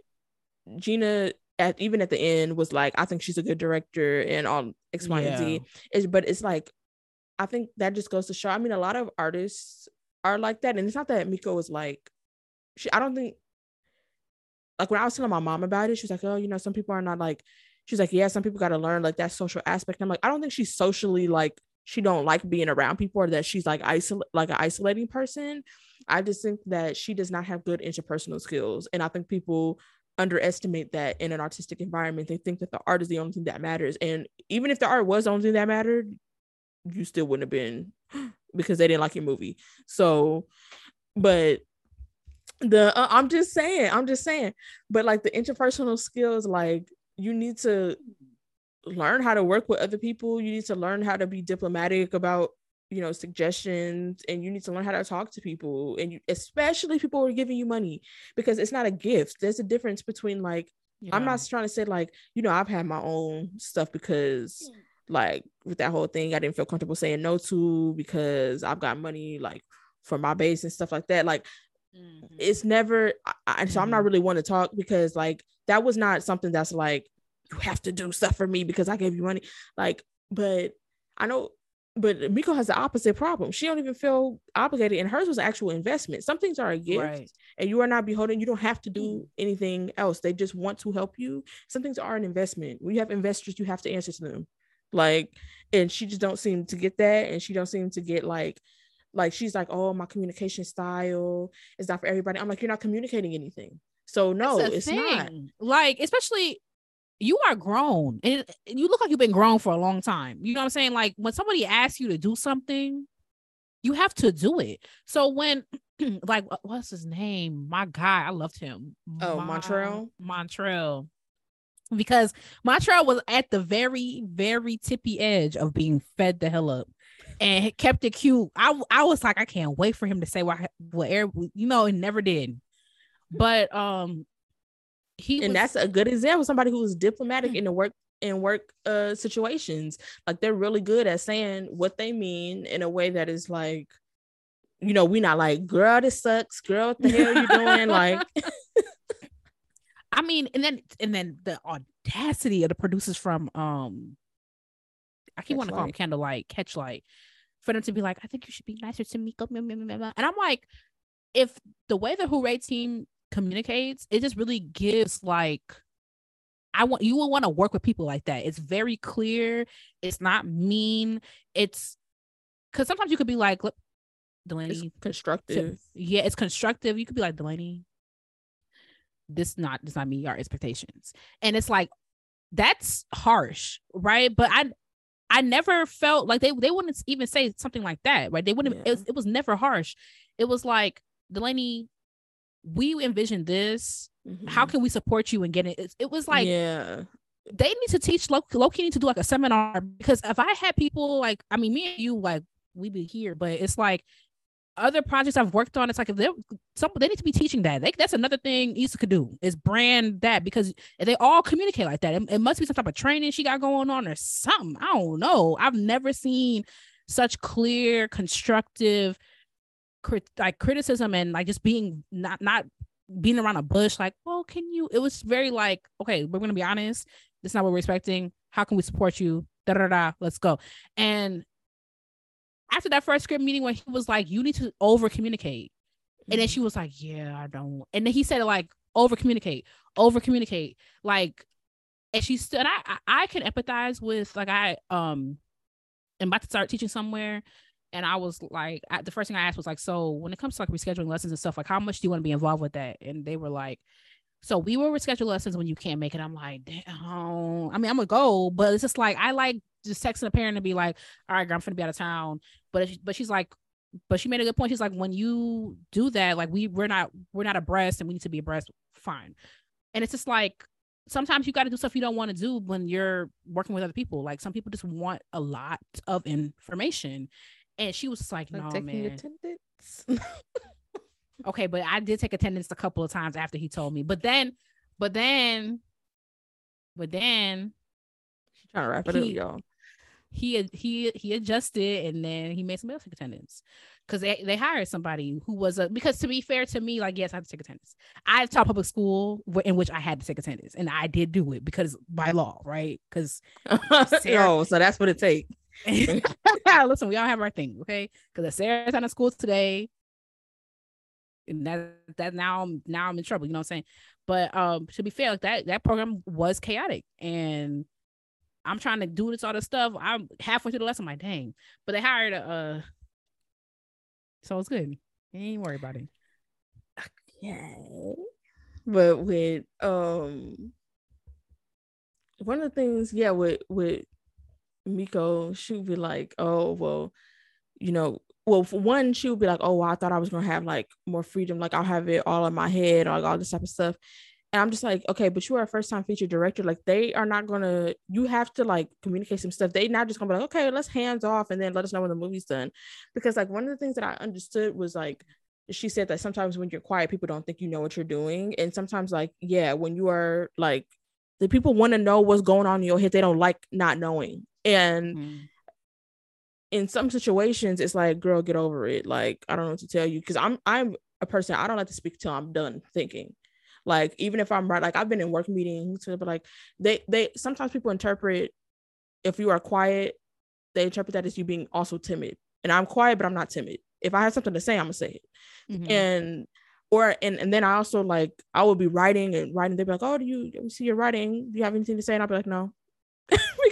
Gina at even at the end was like, I think she's a good director and all X, Y, and Z. Is but it's like I think that just goes to show. I mean, a lot of artists are like that, and it's not that Meko was like, she. I don't think like when I was telling my mom about it, she was like, oh, you know, some people are not like. She's like, yeah, some people got to learn like that social aspect. I'm like, I don't think she's socially like she don't like being around people or that she's like isolate like an isolating person. I just think that she does not have good interpersonal skills, and I think people underestimate that in an artistic environment. They think that the art is the only thing that matters, and even if the art was the only thing that mattered, you still wouldn't have been because they didn't like your movie. So, but the uh, I'm just saying, I'm just saying, but like the interpersonal skills, like you need to learn how to work with other people. You need to learn how to be diplomatic about you know suggestions and you need to learn how to talk to people and you especially people who are giving you money because it's not a gift there's a difference between like I'm not trying to say like, you know, I've had my own stuff because like with that whole thing, I didn't feel comfortable saying no to because I've got money like for my base and stuff like that. Like Mhm. it's never I, I, so I'm not Mhm. really one to talk because like that was not something that's like you have to do stuff for me because I gave you money. Like, but I know but Meko has the opposite problem. She don't even feel obligated, and hers was an actual investment. Some things are a gift, Right. and you are not beholden. You don't have to do anything else. They just want to help you. Some things are an investment. When you have investors, you have to answer to them. Like, and she just don't seem to get that, and she don't seem to get like, like she's like, oh, my communication style is not for everybody. I'm like, you're not communicating anything. So no, it's not. Like, especially you are grown and you look like you've been grown for a long time. You know what I'm saying? Like when somebody asks you to do something, you have to do it. So when like what's his name? My guy, I loved him. Oh, Mon- Montrel? Montrel. Because Montrel was at the very, very tippy edge of being fed the hell up and kept it cute. I I was like, I can't wait for him to say what what you know, it never did. But um he and was- that's a good example of somebody who is diplomatic in the work in work uh situations. Like they're really good at saying what they mean in a way that is like you know we're not like girl this sucks. Girl what the hell you doing? Like I mean, and then and then the audacity of the producers from um I keep wanting to call them Candlelight, Catchlight, for them to be like, I think you should be nicer to Meko. blah, blah, blah, blah, blah." And I'm like, if the way the Hoorae team communicates, it just really gives like I want you will want to work with people like that. It's very clear. It's not mean. It's because sometimes you could be like, Delaney, it's constructive yeah, it's constructive. You could be like Delaney, this not does not meet our expectations, and it's like that's harsh, right? But I I never felt like they they wouldn't even say something like that, right? They wouldn't. It, was, it was never harsh. It was like Delaney, we envisioned this. How Mhm. can we support you and get it? It, it was like yeah they need to teach low Loki need to do like a seminar because if I had people like I mean me and you like we be here, but it's like other projects I've worked on, it's like if they some they need to be teaching that. They, that's another thing Issa could do is brand that because they all communicate like that. It, it, must be some type of training she got going on or something. I don't know. I've never seen such clear, constructive, crit- like criticism and like just being not not being around a bush. Like, well, can you? It was very like, okay, we're gonna be honest. This is not what we're expecting. How can we support you? Da da da. Let's go. And after that first script meeting when he was like, you need to over communicate. And then she mm-hmm. was like, yeah, I don't. And then he said like, over communicate, over communicate. Like, and she stood, I, I can empathize with like, I, um, am about to start teaching somewhere. And I was like, I, the first thing I asked was like, so when it comes to like rescheduling lessons and stuff, like how much do you want to be involved with that? And they were like, so we will reschedule lessons when you can't make it. I'm like, damn. I mean, I'm gonna go, but it's just like I like just texting a parent and be like, all right, girl, I'm gonna be out of town. But but she's like, but she made a good point. She's like, when you do that, like we we're not we're not abreast and we need to be abreast. Fine. And it's just like sometimes you got to do stuff you don't want to do when you're working with other people. Like some people just want a lot of information. And she was like, like no, man. Attendance. Okay, but I did take attendance a couple of times after he told me. But then, but then, but then, she's trying to wrap it he, up, y'all. He he he adjusted and then he made somebody else take attendance because they, they hired somebody who was a because to be fair to me, like yes, I had to take attendance. I taught public school in which I had to take attendance, and I did do it because by law, right? Because oh, so that's what it takes. Listen, we all have our thing, okay? Because Sarah's out of school today, and that that now I'm now I'm in trouble. You know what I'm saying? But um, to be fair, like that that program was chaotic, and I'm trying to do this all this stuff. I'm halfway through the lesson. I'm like, dang. But they hired a, uh, so it's good. ain't worry about it. Okay. But with um, one of the things, yeah, with with Meko, she would be like, oh well, you know, well, for one, she would be like, "Oh, well, I thought I was gonna have like more freedom, like I'll have it all in my head, like all this type of stuff." And I'm just like, okay, but you are a first time feature director. Like they are not gonna. You have to like communicate some stuff. They not just gonna be like, okay, let's hands off and then let us know when the movie's done. Because like one of the things that I understood was like she said that sometimes when you're quiet, people don't think you know what you're doing, and sometimes like yeah, when you are like the people want to know what's going on in your head, they don't like not knowing. And mm in some situations it's like girl get over it. Like i don't know what to tell you. Because i'm i'm a person i don't like to speak till i'm done thinking. Like even if i'm right like i've been in work meetings but like they they sometimes people interpret if you are quiet they interpret that as you being also timid. And i'm quiet but i'm not timid. If i have something to say i'm gonna say it. Mm-hmm. and or and, and then i also like i will be writing and writing. They'd be like oh do you, do you see your writing. Do you have anything to say? And i'll be like no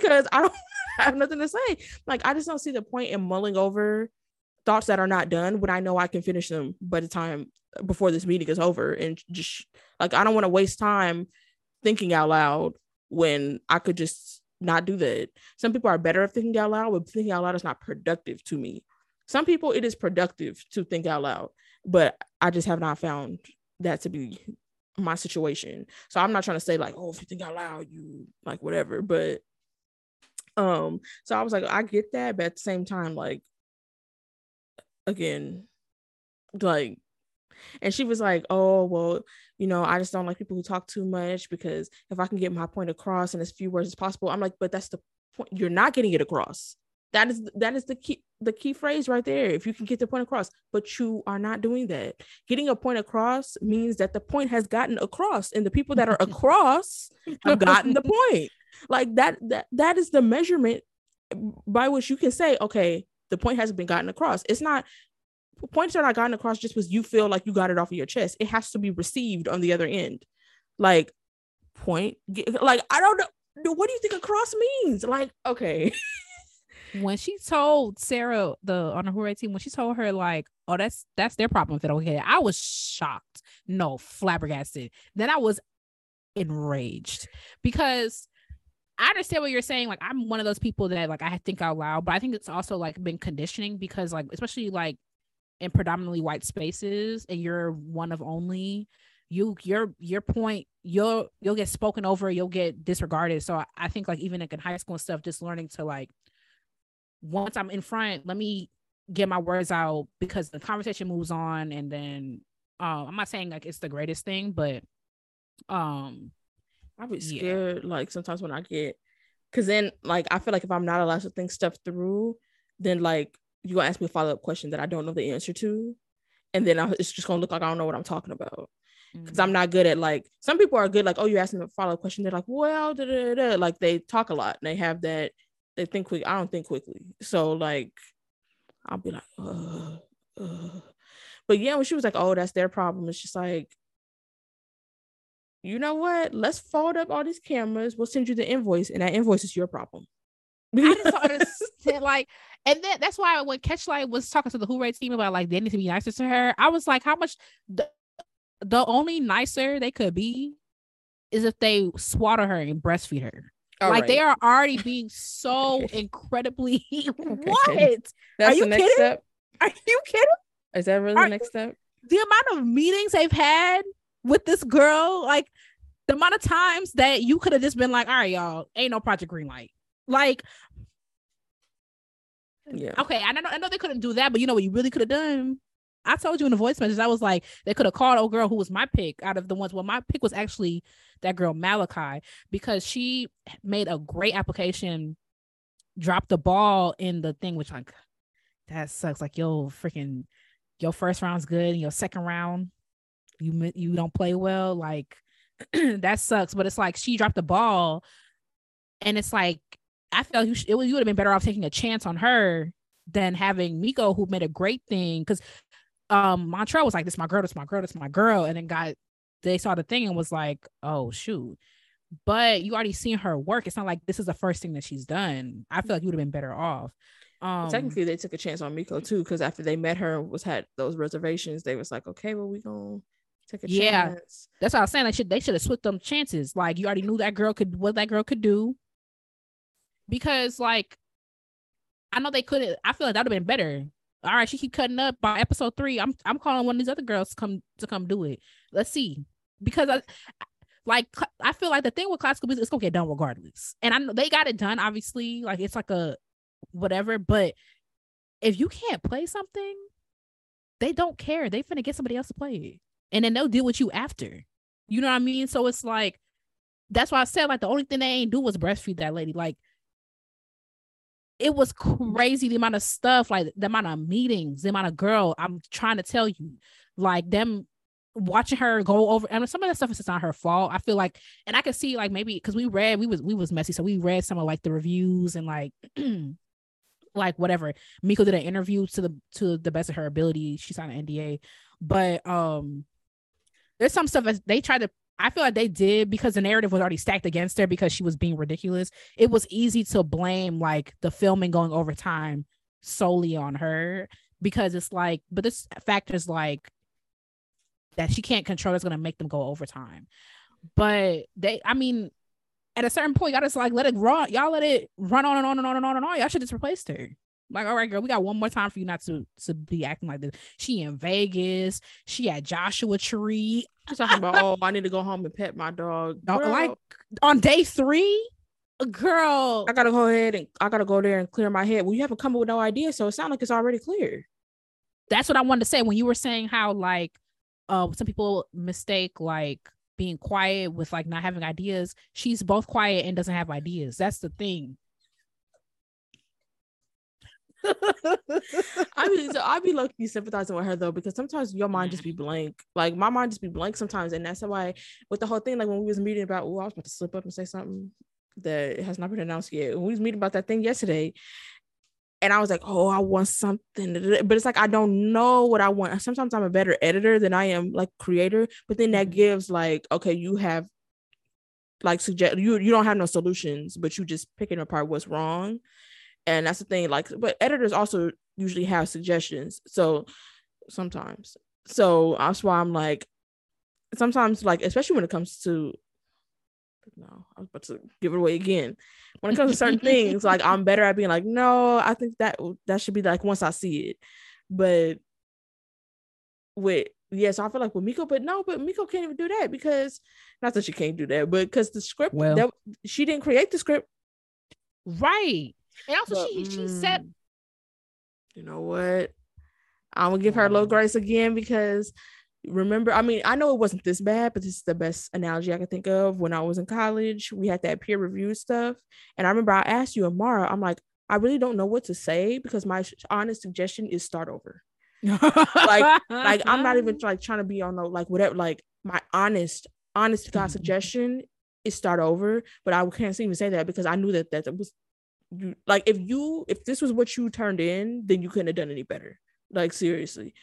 because i don't have nothing to say. Like I just don't see the point in mulling over thoughts that are not done when I know I can finish them by the time before this meeting is over. And just like I don't want to waste time thinking out loud when I could just not do that. Some people are better at thinking out loud, but thinking out loud is not productive to me. Some people it is productive to think out loud, but I just have not found that to be my situation. So I'm not trying to say like, oh, if you think out loud, you like whatever, but um, so I was like, I get that, but at the same time, like, again, like, and she was like, Oh, well, you know, I just don't like people who talk too much because if I can get my point across in as few words as possible, I'm like, but that's the point. You're not getting it across. That is that is the key the key phrase right there. If you can get the point across, but you are not doing that. Getting a point across means that the point has gotten across, and the people that are across have gotten the point like that that that is the measurement by which you can say okay the point hasn't been gotten across. It's not points are not gotten across just because you feel like you got it off of your chest. It has to be received on the other end. Like point like i don't know. What do you think across means? Like okay. When she told Sarah the on the Hoorae team, when she told her like, "Oh, that's that's their problem if they don't I was shocked, no, flabbergasted. Then I was enraged because I understand what you're saying. Like, I'm one of those people that like I think out loud, but I think it's also like been conditioning because like especially like in predominantly white spaces, and you're one of only you your your point you'll you'll get spoken over you'll get disregarded so I, I think like even like in high school and stuff just learning to like once i'm in front let me get my words out because the conversation moves on and then um I'm not saying like it's the greatest thing, but um I'd be scared yeah. like sometimes when I get because then like I feel like if I'm not allowed to think stuff through, then like you gonna ask me a follow-up question that I don't know the answer to. And then I, it's just gonna look like I don't know what I'm talking about. Because mm-hmm. I'm not good at like some people are good, like, oh, you asked me a follow-up question. They're like, well, da, da, da. like they talk a lot and they have that, they think quick. I don't think quickly. So like I'll be like, uh, uh. But yeah, when she was like, oh, that's their problem, it's just like, you know what? Let's fold up all these cameras. We'll send you the invoice, and that invoice is your problem. I just understand, like, and then that's why when Catchlight was talking to the Hoorae team about like they need to be nicer to her, I was like, how much the, the only nicer they could be is if they swaddle her and breastfeed her. All like right. they are already being so incredibly what? That's are you kidding? Step? Are you kidding? Is that really are, the next step? The amount of meetings they've had with this girl, like the amount of times that you could have just been like, all right, y'all, ain't no Project green light. Like, yeah. Okay, I know I know they couldn't do that, but you know what you really could have done? I told you in the voice message, I was like, they could have called old girl who was my pick out of the ones. Well, my pick was actually that girl Malachi because she made a great application, dropped the ball in the thing, which like that sucks. Like yo, freaking your first round's good, and your second round, you you don't play well. Like that sucks. But it's like she dropped the ball, and it's like I felt you, sh- it, you would have been better off taking a chance on her than having Meko, who made a great thing because um Montrel was like, This my girl, this my girl, this my girl. And then got they saw the thing and was like, Oh shoot. But you already seen her work. It's not like this is the first thing that she's done. I feel like you would have been better off. Um, technically they took a chance on Meko too, because after they met her was had those reservations, they was like, Okay, well, we gonna take a yeah, chance. That's what I was saying. Like should they should have switched them chances. Like you already knew that girl could what that girl could do. Because like I know they couldn't. I feel like that would have been better all right, she keep cutting up by episode three. I'm I'm calling one of these other girls to come to come do it. Let's see. Because I like I feel like the thing with classical music, it's gonna get done regardless. And I know they got it done, obviously. Like it's like a whatever, but if you can't play something, they don't care. They finna get somebody else to play it. And then they'll deal with you after. You know what I mean? So it's like that's why I said like the only thing they ain't do was breastfeed that lady. Like it was crazy the amount of stuff, like the amount of meetings, the amount of girl. I'm trying to tell you, like them watching her go over I and mean, some of that stuff is just not her fault. I feel like, and I can see like maybe because we read, we was we was messy, so we read some of like the reviews and like like whatever. Meko did an interview to the to the best of her ability. She signed an NDA, but um, there's some stuff that they tried to I feel like they did because the narrative was already stacked against her because she was being ridiculous. It was easy to blame like the filming going over time solely on her because it's like, but this factors like that she can't control is going to make them go overtime. But they, I mean, at a certain point, y'all just like let it run. Y'all let it run on and on and on and on and on. Y'all should just replace her. Like, all right, girl, we got one more time for you not to to be acting like this. She in Vegas. She at Joshua Tree. I'm talking about, oh, I need to go home and pet my dog. Girl. Like on day three, girl. I gotta go ahead and I gotta go there and clear my head. Well, you haven't come up with no idea, so it sounds like it's already clear. That's what I wanted to say when you were saying how like uh some people mistake like being quiet with like not having ideas. She's both quiet and doesn't have ideas. That's the thing. I mean, so I be lucky sympathizing with her though, because sometimes your mind just be blank. Like my mind just be blank sometimes, and that's why with the whole thing, like when we was meeting about, oh, I was about to slip up and say something that has not been announced yet. When we was meeting about that thing yesterday, and I was like, oh, I want something, but it's like I don't know what I want. Sometimes I'm a better editor than I am like creator, but then that mm-hmm. gives like, okay, you have like suggest you you don't have no solutions, but you just picking apart what's wrong and that's the thing like but editors also usually have suggestions so sometimes. So that's why i'm like sometimes like especially when it comes to no i was about to give it away again. When it comes to certain things like i'm better at being like no i think that that should be like once i see it. But with yes yeah, so i feel like with meko but no but meko can't even do that because not that she can't do that but because the script well, that she didn't create the script right and also, but, she she said, mm. You know what? I'm gonna give her a little grace again because remember, I mean, I know it wasn't this bad, but this is the best analogy I can think of. When I was in college, we had that peer review stuff. And I remember I asked you, Amara, I'm like, I really don't know what to say because my honest suggestion is start over. like, like I'm not even like trying to be on the like whatever, like my honest, honest to God suggestion is start over. But I can't even say that because I knew that that was you like if you if this was what you turned in, then you couldn't have done any better. Like seriously.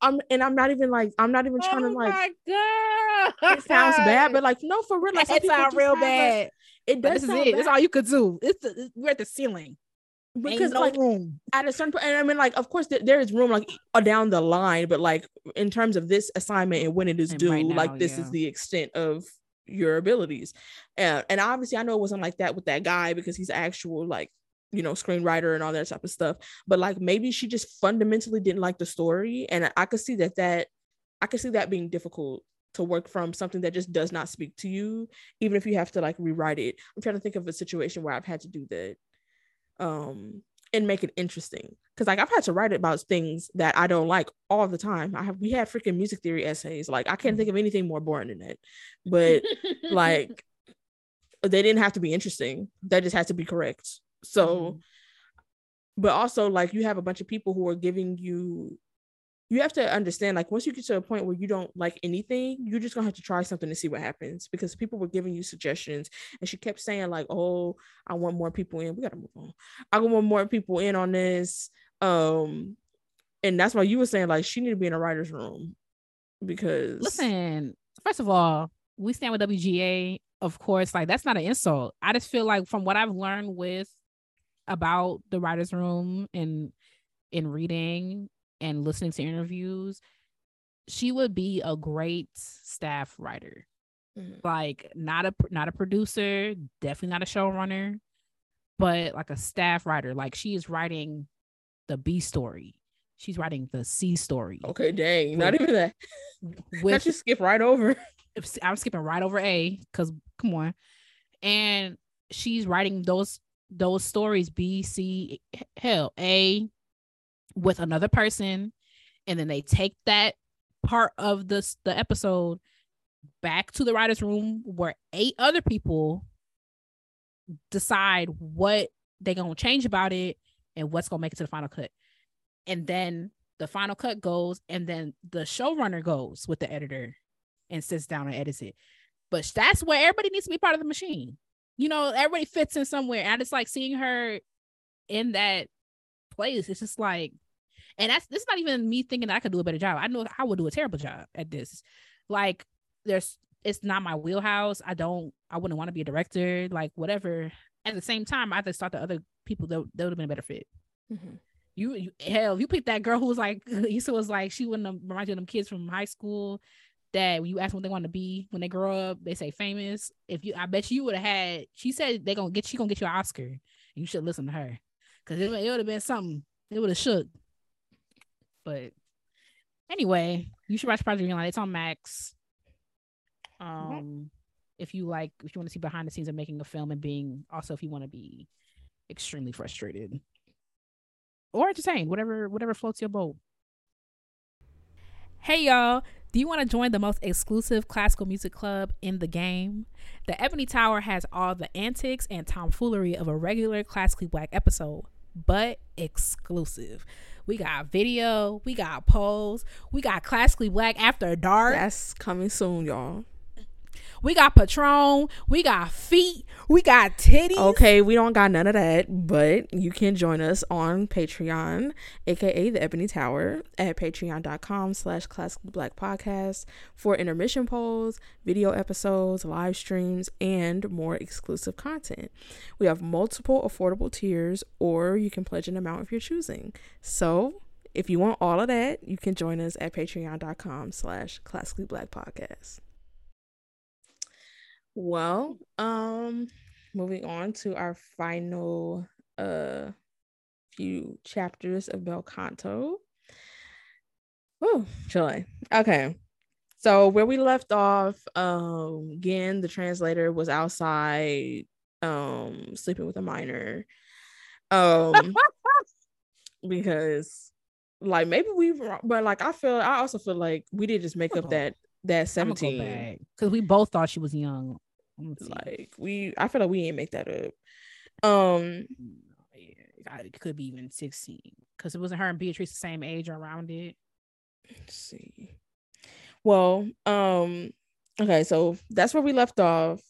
I'm and I'm not even like I'm not even trying oh to like. My God. It sounds bad, but like no, for real, like it sounds real bad. Like, it does. This is it. Bad. That's all you could do. It's the, we're at the ceiling. Because no like room at a certain point, and I mean, like, of course, there, there is room like down the line, but like in terms of this assignment and when it is and due, right now, like this yeah. is the extent of your abilities. And and obviously I know it wasn't like that with that guy because he's actual like you know screenwriter and all that type of stuff but like maybe she just fundamentally didn't like the story. And i could see that that i could see that being difficult to work from something that just does not speak to you even if you have to like rewrite it. I'm trying to think of a situation where i've had to do that um and make it interesting because like i've had to write about things that i don't like all the time. I have we had freaking music theory essays. Like i can't think of anything more boring than that. But like they didn't have to be interesting. That just had to be correct. So, mm-hmm. but also like you have a bunch of people who are giving you you have to understand like once you get to a point where you don't like anything you're just gonna have to try something to see what happens. Because people were giving you suggestions and she kept saying like oh i want more people in. We gotta move on. I want more people in on this um and that's why you were saying like she need to be in a writer's room because listen first of all we stand with wga of course like that's not an insult. I just feel like from what i've learned with about the writers room and in reading and listening to interviews she would be a great staff writer. Mm-hmm. like not a not a producer definitely not a showrunner but like a staff writer. Like she is writing the b story. She's writing the c story. Okay dang with, not even that. With, not just skip right over. I'm skipping right over a because come on. And she's writing those those stories B, C, hell, A with another person, and then they take that part of the the episode back to the writers' room where eight other people decide what they're gonna change about it and what's gonna make it to the final cut. And then the final cut goes, and then the showrunner goes with the editor and sits down and edits it. But that's where everybody needs to be part of the machine you know, everybody fits in somewhere. And I just like seeing her in that place. It's just like, and that's this is not even me thinking that I could do a better job. I know I would do a terrible job at this. Like, there's it's not my wheelhouse. I don't I wouldn't want to be a director, like whatever. At the same time, I just thought the other people that, that would have been a better fit. Mm-hmm. You, you hell, you picked that girl who was like Issa was like she wouldn't have reminded you of them kids from high school that when you ask them what they want to be when they grow up, they say famous. If you, I bet you would have had. She said they gonna get she gonna get you an Oscar. You should listen to her because it, it would have been something. It would have shook. But anyway, you should watch Project Greenlight. It's on Max. Um. If you like, if you want to see behind the scenes of making a film and being also if you want to be extremely frustrated or entertained, whatever whatever floats your boat. Hey y'all, do you want to join the most exclusive classical music club in the game? The Ebony Tower has all the antics and tomfoolery of a regular classically black episode, but exclusive. We got video, we got polls, we got classically black after dark. That's coming soon, y'all. We got Patron. We got feet. We got titties. Okay, we don't got none of that, but you can join us on Patreon, aka the Ebony Tower, at patreon.com slash classical black podcast for intermission polls, video episodes, live streams, and more exclusive content. We have multiple affordable tiers, or you can pledge an amount if you're choosing. So if you want all of that, you can join us at patreon.com slash classically black podcast. Well, um, moving on to our final uh few chapters of Bel Canto. Oh, joy. Okay. So where we left off, um, again, the translator was outside, um, sleeping with a minor. Um because like maybe we but like I feel I also feel like we did just make up that that 17 because we both thought she was young like we I feel like we ain't make that up. Um yeah, it could be even 16 because it wasn't her and Beatrice the same age or around it. Let's see. Well um okay so that's where we left off.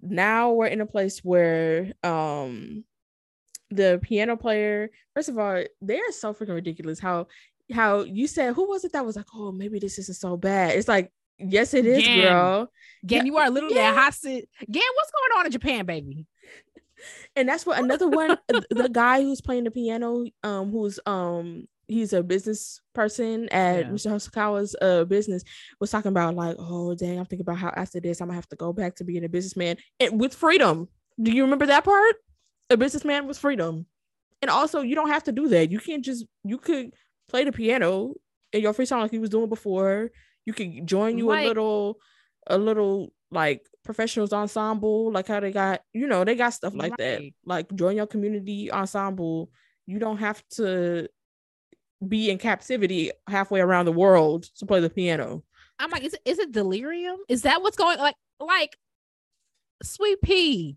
Now we're in a place where um the piano player first of all they're so freaking ridiculous how how you said who was it that was like oh maybe this isn't so bad. It's like yes it is Gen. girl Gen, you are literally yeah. a hostage Gen what's going on in Japan baby and that's what another one the guy who's playing the piano um who's um he's a business person at yeah. Mr. Hosokawa's uh business was talking about like, oh dang, I'm thinking about how after this I'm gonna have to go back to being a businessman and with freedom. Do you remember that part? A businessman with freedom. And also you don't have to do that. You can't just you could play the piano in your free time like you was doing before. You could join you like, a little a little like professionals ensemble, like how they got, you know, they got stuff like right. that. Like join your community ensemble. You don't have to be in captivity halfway around the world to play the piano. I'm like, is it, is it delirium? Is that what's going like like sweet pea?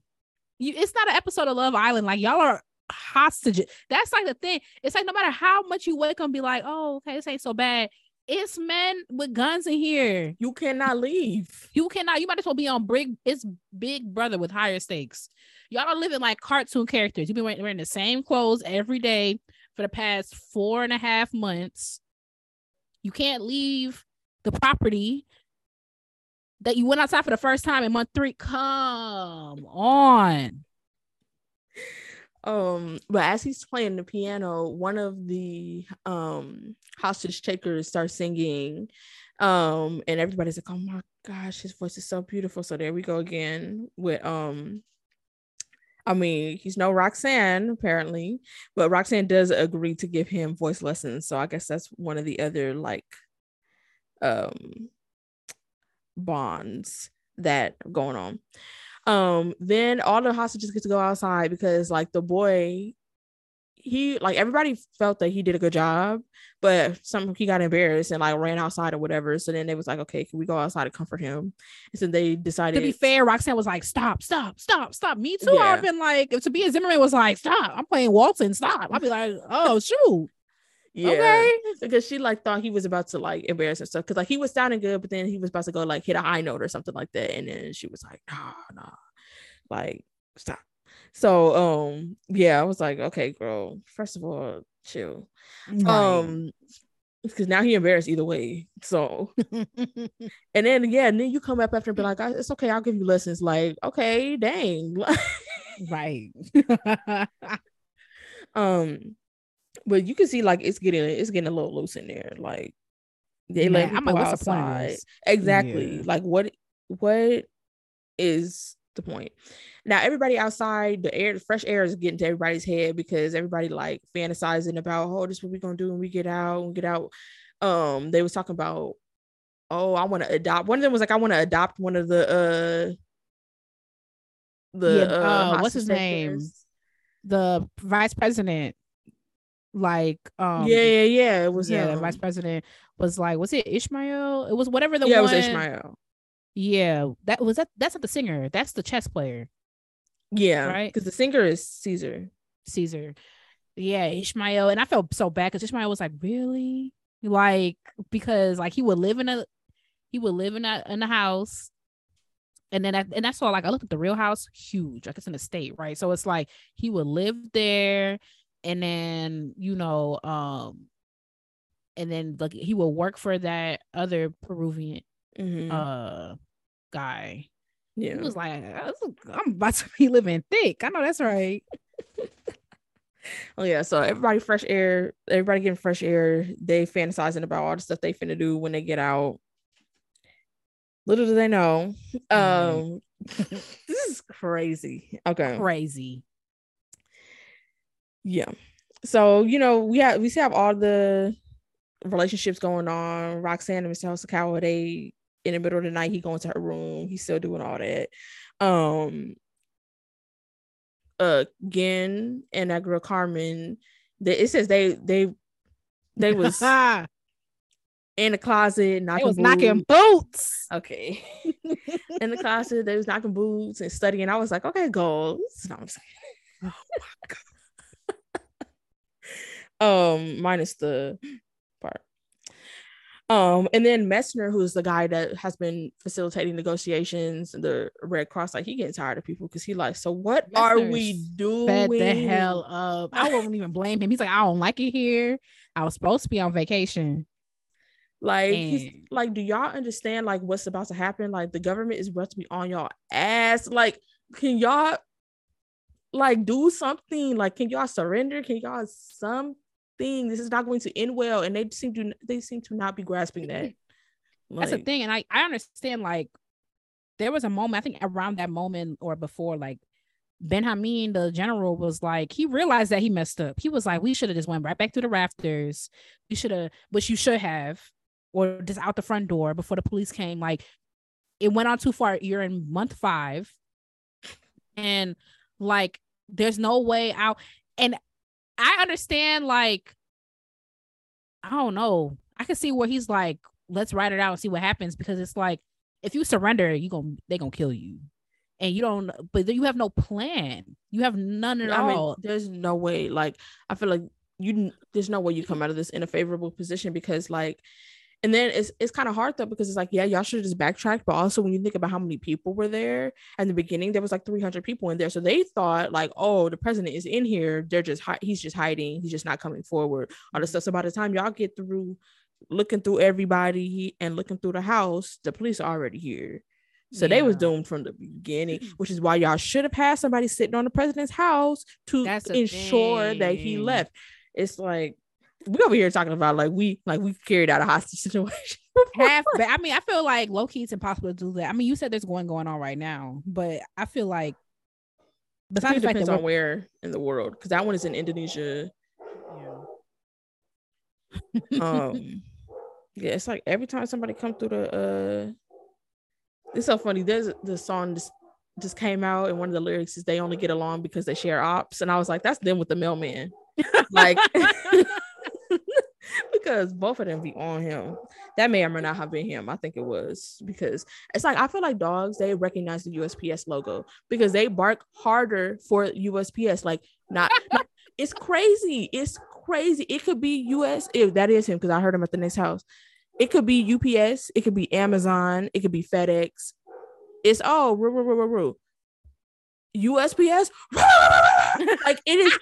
You it's not an episode of Love Island. Like y'all are hostages. That's like the thing. It's like no matter how much you wake up and be like, oh, okay, this ain't so bad. It's men with guns in here. You cannot leave. You cannot. You might as well be on big. It's Big Brother with higher stakes. Y'all are living like cartoon characters. You've been wearing, wearing the same clothes every day for the past four and a half months. You can't leave the property that you went outside for the first time in month three. Come on. Um, but as he's playing the piano, one of the um hostage takers starts singing. Um, and everybody's like, Oh my gosh, his voice is so beautiful. So there we go again with um I mean, he's no Roxanne apparently, but Roxanne does agree to give him voice lessons. So I guess that's one of the other like um bonds that are going on. Um, then all the hostages get to go outside because like the boy he like everybody felt that he did a good job, but some he got embarrassed and like ran outside or whatever. So then they was like, okay, can we go outside to comfort him? And so they decided. To be fair, Roxanne was like, stop, stop, stop, stop. Me too. Yeah. I've been like, if Sabina Zimmerman was like, stop, I'm playing Walton, stop. I'd be like, oh shoot. Yeah, okay. because she like thought he was about to like embarrass himself because like he was sounding good, but then he was about to go like hit a high note or something like that, and then she was like, nah, nah, like stop. So um yeah, I was like, okay, girl, first of all, chill. Right. Um because now he embarrassed either way. So and then yeah, and then you come up after and be like, it's okay, I'll give you lessons. Like, okay, dang. right. um, but you can see like it's getting it's getting a little loose in there. Like they Man, let people outside. Exactly. Yeah. Like what what is the point? Now everybody outside, the air, the fresh air is getting to everybody's head because everybody like fantasizing about, oh, this is what we're gonna do when we get out and get out. Um, they was talking about, oh, I want to adopt. One of them was like, I want to adopt one of the uh the yeah, uh, uh what's his name? The vice president. Like um yeah, yeah, yeah. It was yeah, the vice president was like, was it Ishmael? It was whatever the yeah, one. it was Ishmael. Yeah, that was that. That's not the singer. That's the chess player. Yeah, right. Because the singer is Caesar. Caesar. Yeah, Ishmael, and I felt so bad because Ishmael was like, really, like because like he would live in a, he would live in a in a house, and then I, and that's all. Like I looked at the real house, huge. Like it's an estate right? So it's like he would live there, and then you know, um, and then like he will work for that other Peruvian, mm-hmm. uh, guy yeah. He was like, I'm about to be living thick. I know that's right. oh yeah. So everybody fresh air, everybody getting fresh air. They fantasizing about all the stuff they finna do when they get out. Little do they know. Um this is crazy. Okay. Crazy. Yeah. So, you know, we have we still have all the relationships going on. Roxanne and Mr. Hosokawa, they in the middle of the night he going to her room he's still doing all that um uh, again and that girl carmen they, it says they they they was in the closet knocking was boots. knocking boots. Okay. in the closet, they was knocking boots and studying. I was like, okay, goals. No, I'm saying. Oh um, minus the part. Um, and then Messner, who's the guy that has been facilitating negotiations, the Red Cross, like he getting tired of people because he like, so what are we doing? Fed the hell up. I won't even blame him. He's like, I don't like it here. I was supposed to be on vacation. Like, he's like, do y'all understand like what's about to happen? Like, the government is about to be on y'all ass. Like, can y'all like do something? Like, can y'all surrender? Can y'all something? This is not going to end well, and they seem to they seem to not be grasping that. That's the thing. And I, I understand like there was a moment, I think around that moment or before, like Benjamin, the general, was like, he realized that he messed up. He was like, we should have just went right back to the rafters. We should have, which you should have, or just out the front door before the police came. Like it went on too far. You're in month five. And like there's no way out. And I understand, like, I don't know. I can see where he's like, let's write it out and see what happens because it's like if you surrender, you going they gonna kill you. And you don't but you have no plan. You have none at I mean, all. there's no way. Like, I feel like you there's no way you come out of this in a favorable position because like and then it's it's kind of hard though because it's like yeah y'all should have just backtracked but also when you think about how many people were there at the beginning there was like 300 people in there. So they thought like oh the president is in here. They're just hi- he's just hiding. He's just not coming forward. All this stuff. So by the time y'all get through looking through everybody and looking through the house the police are already here. So they was Yeah. doomed from the beginning which is why y'all should have had somebody sitting on the president's house to ensure that he left. It's like we over here talking about like we like we carried out a hostage situation. half but I mean, I feel like low key it's impossible to do that. I mean, you said there's one going on right now, but I feel like besides it depends on where in the world because that one is in Indonesia. we're- Um, yeah, it's like every time somebody come through the uh, it's so funny. There's the song just just came out and one of the lyrics is they only get along because they share ops, and I was like, that's them with the mailman, like. Because both of them be on him. That may or may not have been him. I think it was because it's like I feel like dogs they recognize the USPS logo because they bark harder for USPS. Like not, not- it's crazy. It's crazy. It could be US if that is him because I heard him at the next house. It could be UPS. It could be Amazon. It could be FedEx. It's oh roo, roo, roo, roo, roo. USPS. like it is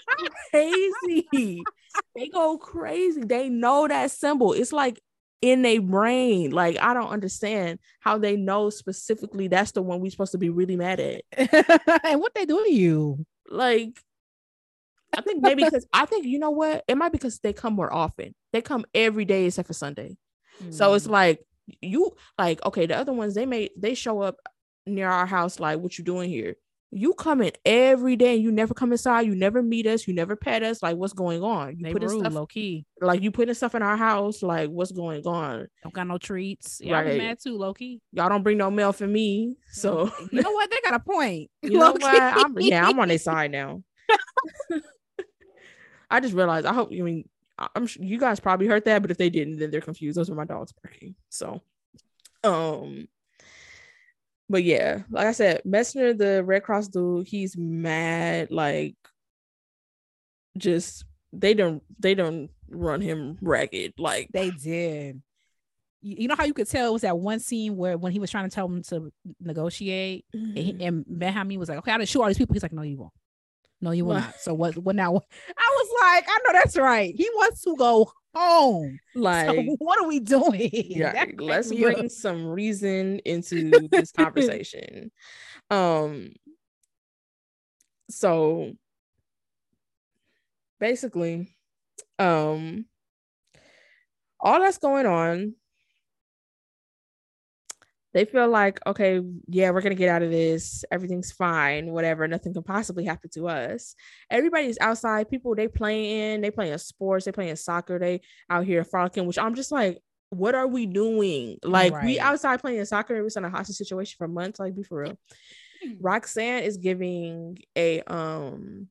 crazy. They go crazy. They know that symbol. It's like in their brain. Like I don't understand how they know specifically that's the one we're supposed to be really mad at. and what they do to you? Like I think maybe because I think you know what? It might be because they come more often. They come every day except for Sunday. So it's Mm. like you like okay, the other ones they may they show up near our house like what you doing here? You come in every day and you never come inside, you never meet us, you never pet us. Like what's going on? You they putting rude, stuff low key. like you putting stuff in our house, like what's going on? Don't got no treats. I Right. mad too, low key. Y'all don't bring no mail for me. So you know what? They got a point. you know what? I'm yeah, I'm on their side now. I just realized I hope I mean I'm sure you guys probably heard that, but if they didn't, then they're confused. Those are my dogs barking. So um but yeah, like I said, Messner, the Red Cross dude, he's mad, like just they don't they don't run him ragged. Like They did. You, know how you could tell it was that one scene where when he was trying to tell him to negotiate, and, Mm-hmm. he, and Benjamin was like, "Okay, I'll just shoot all these people." He's like, "No, you won't. No, you will What? not." So what? What now? I was like, "I know that's right. He wants to go home. like so what are we doing?" yeah let's me up. bring some reason into this conversation um so basically um all that's going on they feel like okay yeah we're gonna get out of this. Everything's fine whatever. Nothing can possibly happen to us. Everybody's outside. People they playing they playing sports they playing soccer they out here frolicking which i'm just like what are we doing? Like we outside playing soccer and we're in a hostage situation for months like be for real. Roxanne is giving a um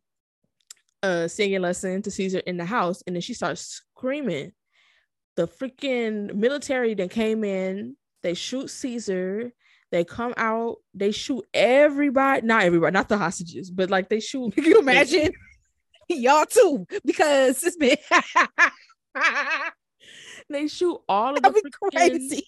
a singing lesson to Caesar in the house, and then she starts screaming. The freaking military that came in, they shoot Caesar. They come out, they shoot everybody, not everybody, not the hostages, but like they shoot. Can you imagine? Y'all too, because it's been they shoot all of the freaking, crazy.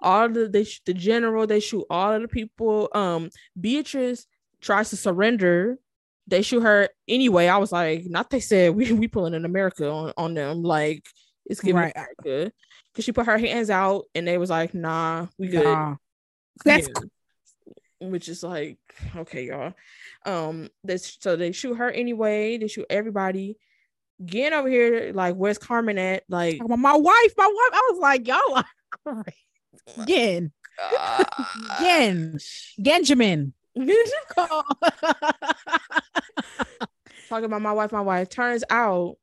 all the they sh- the general, they shoot all of the people. Um, Beatrice tries to surrender. They shoot her anyway. I was like, not they said we we pulling in America on, on them. Like it's giving Right. America. Cause she put her hands out and they was like, nah, we good. Nah. That's Yeah. which is like okay y'all um this so they shoot her anyway they shoot everybody Again over here like where's carmen at like my my wife, my wife. I was like, y'all are crazy. Again, again, Benjamin. talking about my wife my wife turns out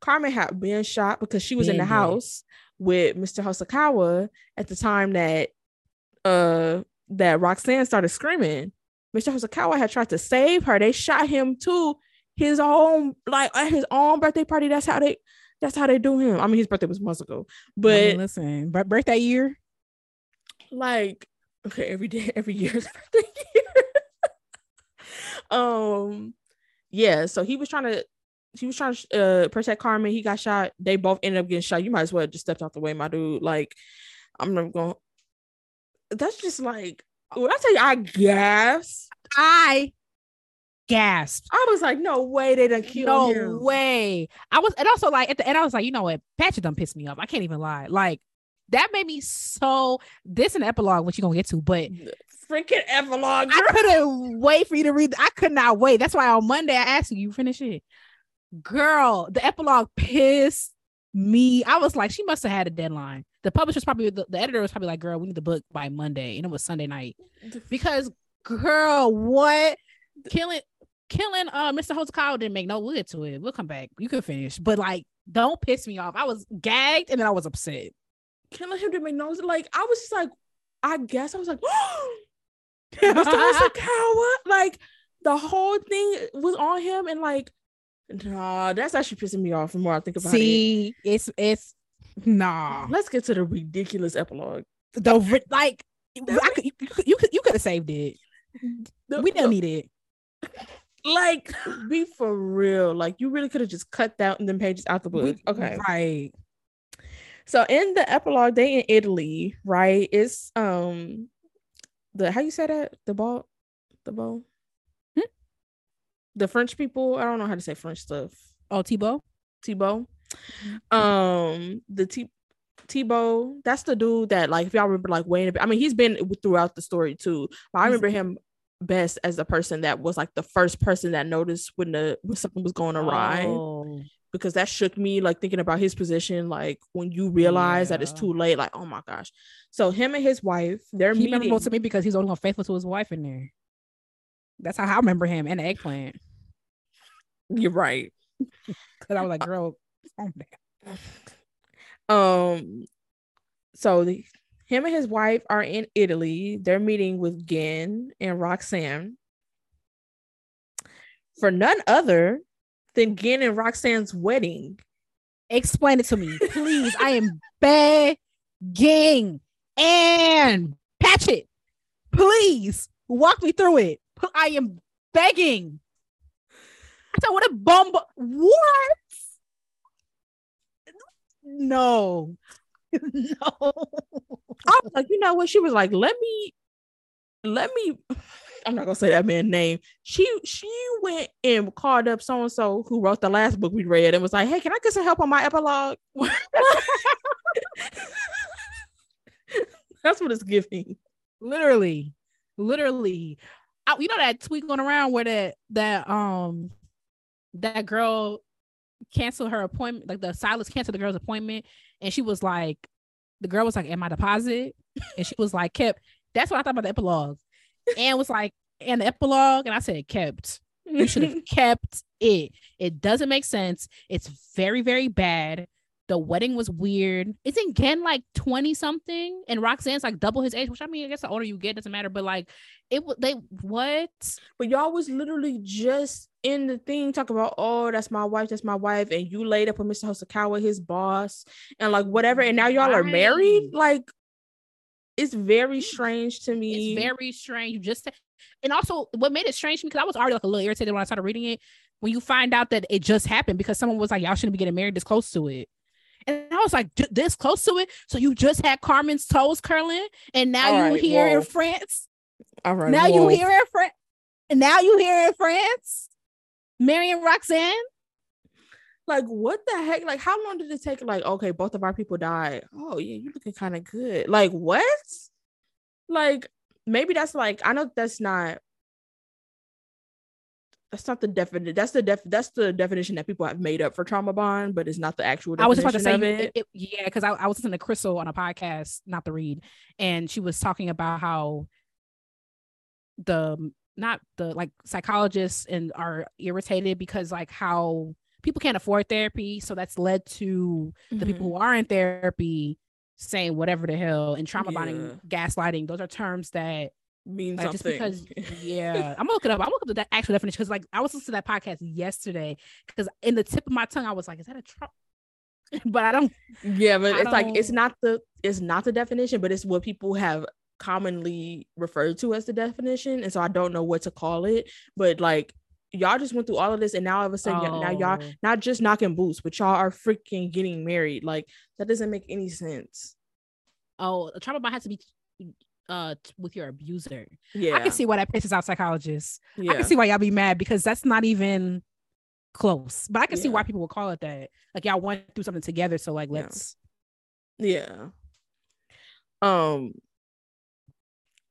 carmen had been shot because she was in the Been house with mr hosokawa at the time that uh that roxanne started screaming. Mr hosokawa had tried to save her. They shot him too his own like at his own birthday party. That's how they that's how they do him. I mean his birthday was months ago. But I mean, listen, but birthday year. like okay every day every year's birthday year. Um yeah so he was trying to he was trying to uh protect carmen he got shot they both ended up getting shot you might as well have just stepped out the way my dude like i'm not going that's just like when i tell you i gasped I gasped. i was like no way they done killed me. No him way. I was, and also like at the end, I was like, you know what? Patchett done pissed me off. I can't even lie. Like that made me so. This an epilogue, which you're gonna get to, but freaking epilogue I couldn't wait for you to read. I could not wait. That's why on Monday I asked you, you finish it. Girl, the epilogue pissed me. I was like, she must have had a deadline. The publisher's probably the, the editor was probably like, girl, we need the book by Monday. And it was Sunday night. Because girl, what killing killing uh Mr. Hosokawa didn't make no we'll get to it. We'll come back. You can finish. But like, don't piss me off. I was gagged and then I was upset. killing him to make no like I was just like I guess I was like Mr. Hosokawa like the whole thing was on him and like nah that's actually pissing me off the more I think about it. See, it's it's nah. Let's get to the ridiculous epilogue. The ri- like I could, you, could- you could you could have saved it. The- We don't need it. like be for real. Like you really could have just cut down them pages out the book. We- okay. right. So in the epilogue, they in Italy, right? It's um the how you say that? The ball, the ball. The French people. I don't know how to say French stuff. Oh, Thibault. Thibault. Um, the T Thibault, that's the dude that like if y'all remember like Wayne. I mean, he's been throughout the story too. But I remember him best as the person that was like the first person that noticed when the when something was going awry Oh, because that shook me like thinking about his position like when you realize that it's too late like oh my gosh so him and his wife they're he meeting memorable to me because he's only faithful to his wife in there. That's how I remember him and the eggplant. you're right Because I was like, girl, um so the, him and his wife are in italy they're meeting with Gen and roxanne for none other than Gen and roxanne's wedding Explain it to me, please. I am begging and patch it. Please walk me through it. I am begging. I said, what a bomb. What? No. no. I was like, you know what? She was like, let me, let me. I'm not gonna say that man's name. She she went and called up so and so who wrote the last book we read and was like, hey, can I get some help on my epilogue? That's what it's giving. literally literally I, you know that tweet going around where that that um that girl canceled her appointment like the Silas canceled the girl's appointment and she was like the girl was like am I deposit? And she was like kept. That's what I thought about the epilogue. And was like and the epilogue and I said kept. You should have kept it. It doesn't make sense. It's very very bad the wedding was weird. Isn't Gen like 20 something? And Roxanne's like double his age, which I mean, I guess the older you get doesn't matter, but like it would they what? but y'all was literally just in the thing talk about, oh, that's my wife, that's my wife, and you laid up with Mr. Hosokawa, his boss, and like whatever, and now y'all are married. Like, it's very strange to me. It's very strange. You just and also what made it strange to me because I was already like a little irritated when I started reading it. When you find out that it just happened because someone was like, "Y'all shouldn't be getting married this close to it," and I was like, "This close to it." So you just had Carmen's toes curling, and now All you right, here in France. All right. Now you here in France, and now you here in France, marrying Roxanne. Like what the heck? Like how long did it take? Like okay, both of our people died. Oh yeah, you looking kind of good. Like what? Like maybe that's like I know that's not that's not the definition. That's the def. That's the definition that people have made up for trauma bond, but it's not the actual. I was just about to say, it. It, yeah, because I, I was listening to Crissle on a podcast, not the read, and she was talking about how the not the like psychologists and are irritated because like how people can't afford therapy, so that's led to mm-hmm. the people mm-hmm. who are in therapy saying whatever the hell and trauma yeah. bonding, gaslighting. Those are terms that mean like, something. Just because, yeah, I'm gonna look it up. I'm looking up the actual definition because, like, I was listening to that podcast yesterday because in the tip of my tongue, I was like, "Is that a Trump?" but I don't. Yeah, but I it's don't... like it's not the it's not the definition, but it's what people have commonly referred to as the definition, and so I don't know what to call it. But like y'all just went through all of this and now all of a sudden oh. now y'all oh. not just knocking boots but y'all are freaking getting married like that doesn't make any sense oh a trauma bond has to be uh with your abuser. Yeah i can see why that pisses out psychologists. Yeah. i can see why y'all be mad because that's not even close but i can yeah. see why people would call it that. Like y'all went through something together so like let's yeah, um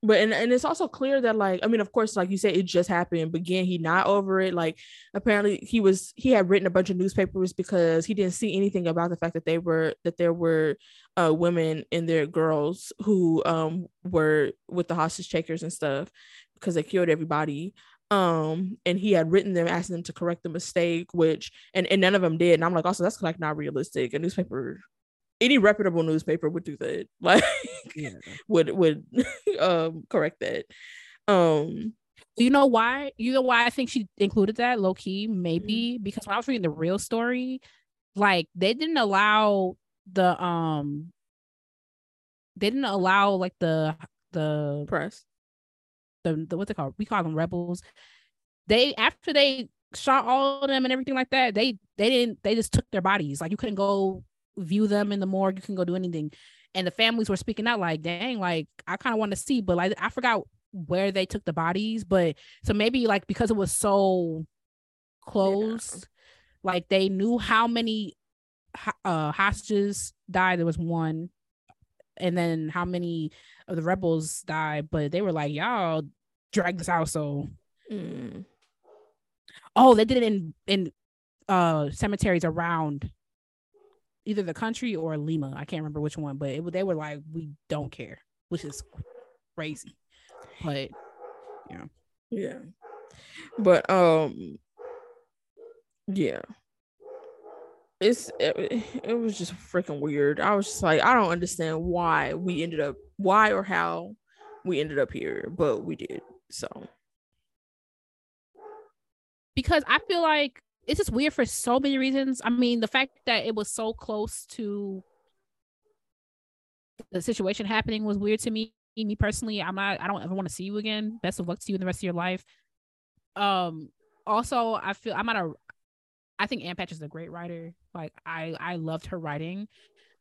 but and, and it's also clear that like i mean of course like you said it just happened but again he not over it. Like apparently he was he had written a bunch of newspapers because he didn't see anything about the fact that they were that there were uh women and their girls who um were with the hostage takers and stuff because they killed everybody um and he had written them asking them to correct the mistake which and, and none of them did and i'm like also that's like not realistic a newspaper any reputable newspaper would do that. Like yeah. would would um correct that. Um you know why? You know why I think she included that low key? Maybe mm-hmm. because when I was reading the real story, like they didn't allow the um they didn't allow like the the press the, the what's it called? We call them rebels. They after they shot all of them and everything like that, they they didn't they just took their bodies. Like you couldn't go view them in the morgue. You can go do anything. And the families were speaking out like, dang, like I kind of want to see, but like I forgot where they took the bodies. But so maybe like because it was so close, yeah. like they knew how many uh hostages died. There was one, and then how many of the rebels died. But they were like, y'all drag this out. So, mm. oh, they did it in in uh cemeteries around either the country or Lima. I can't remember which one, but it, they were like, we don't care, which is crazy. But yeah, yeah, but um, yeah, it's it, it was just freaking weird. I was just like, I don't understand why we ended up, why or how we ended up here, but we did. So because I feel like it's just weird for so many reasons. I mean, the fact that it was so close to the situation happening was weird to me. Me personally, I'm not. I don't ever want to see you again. Best of luck to you in the rest of your life. Um. Also, I feel I'm not a. I think Ann Patchett is a great writer. Like I, I loved her writing.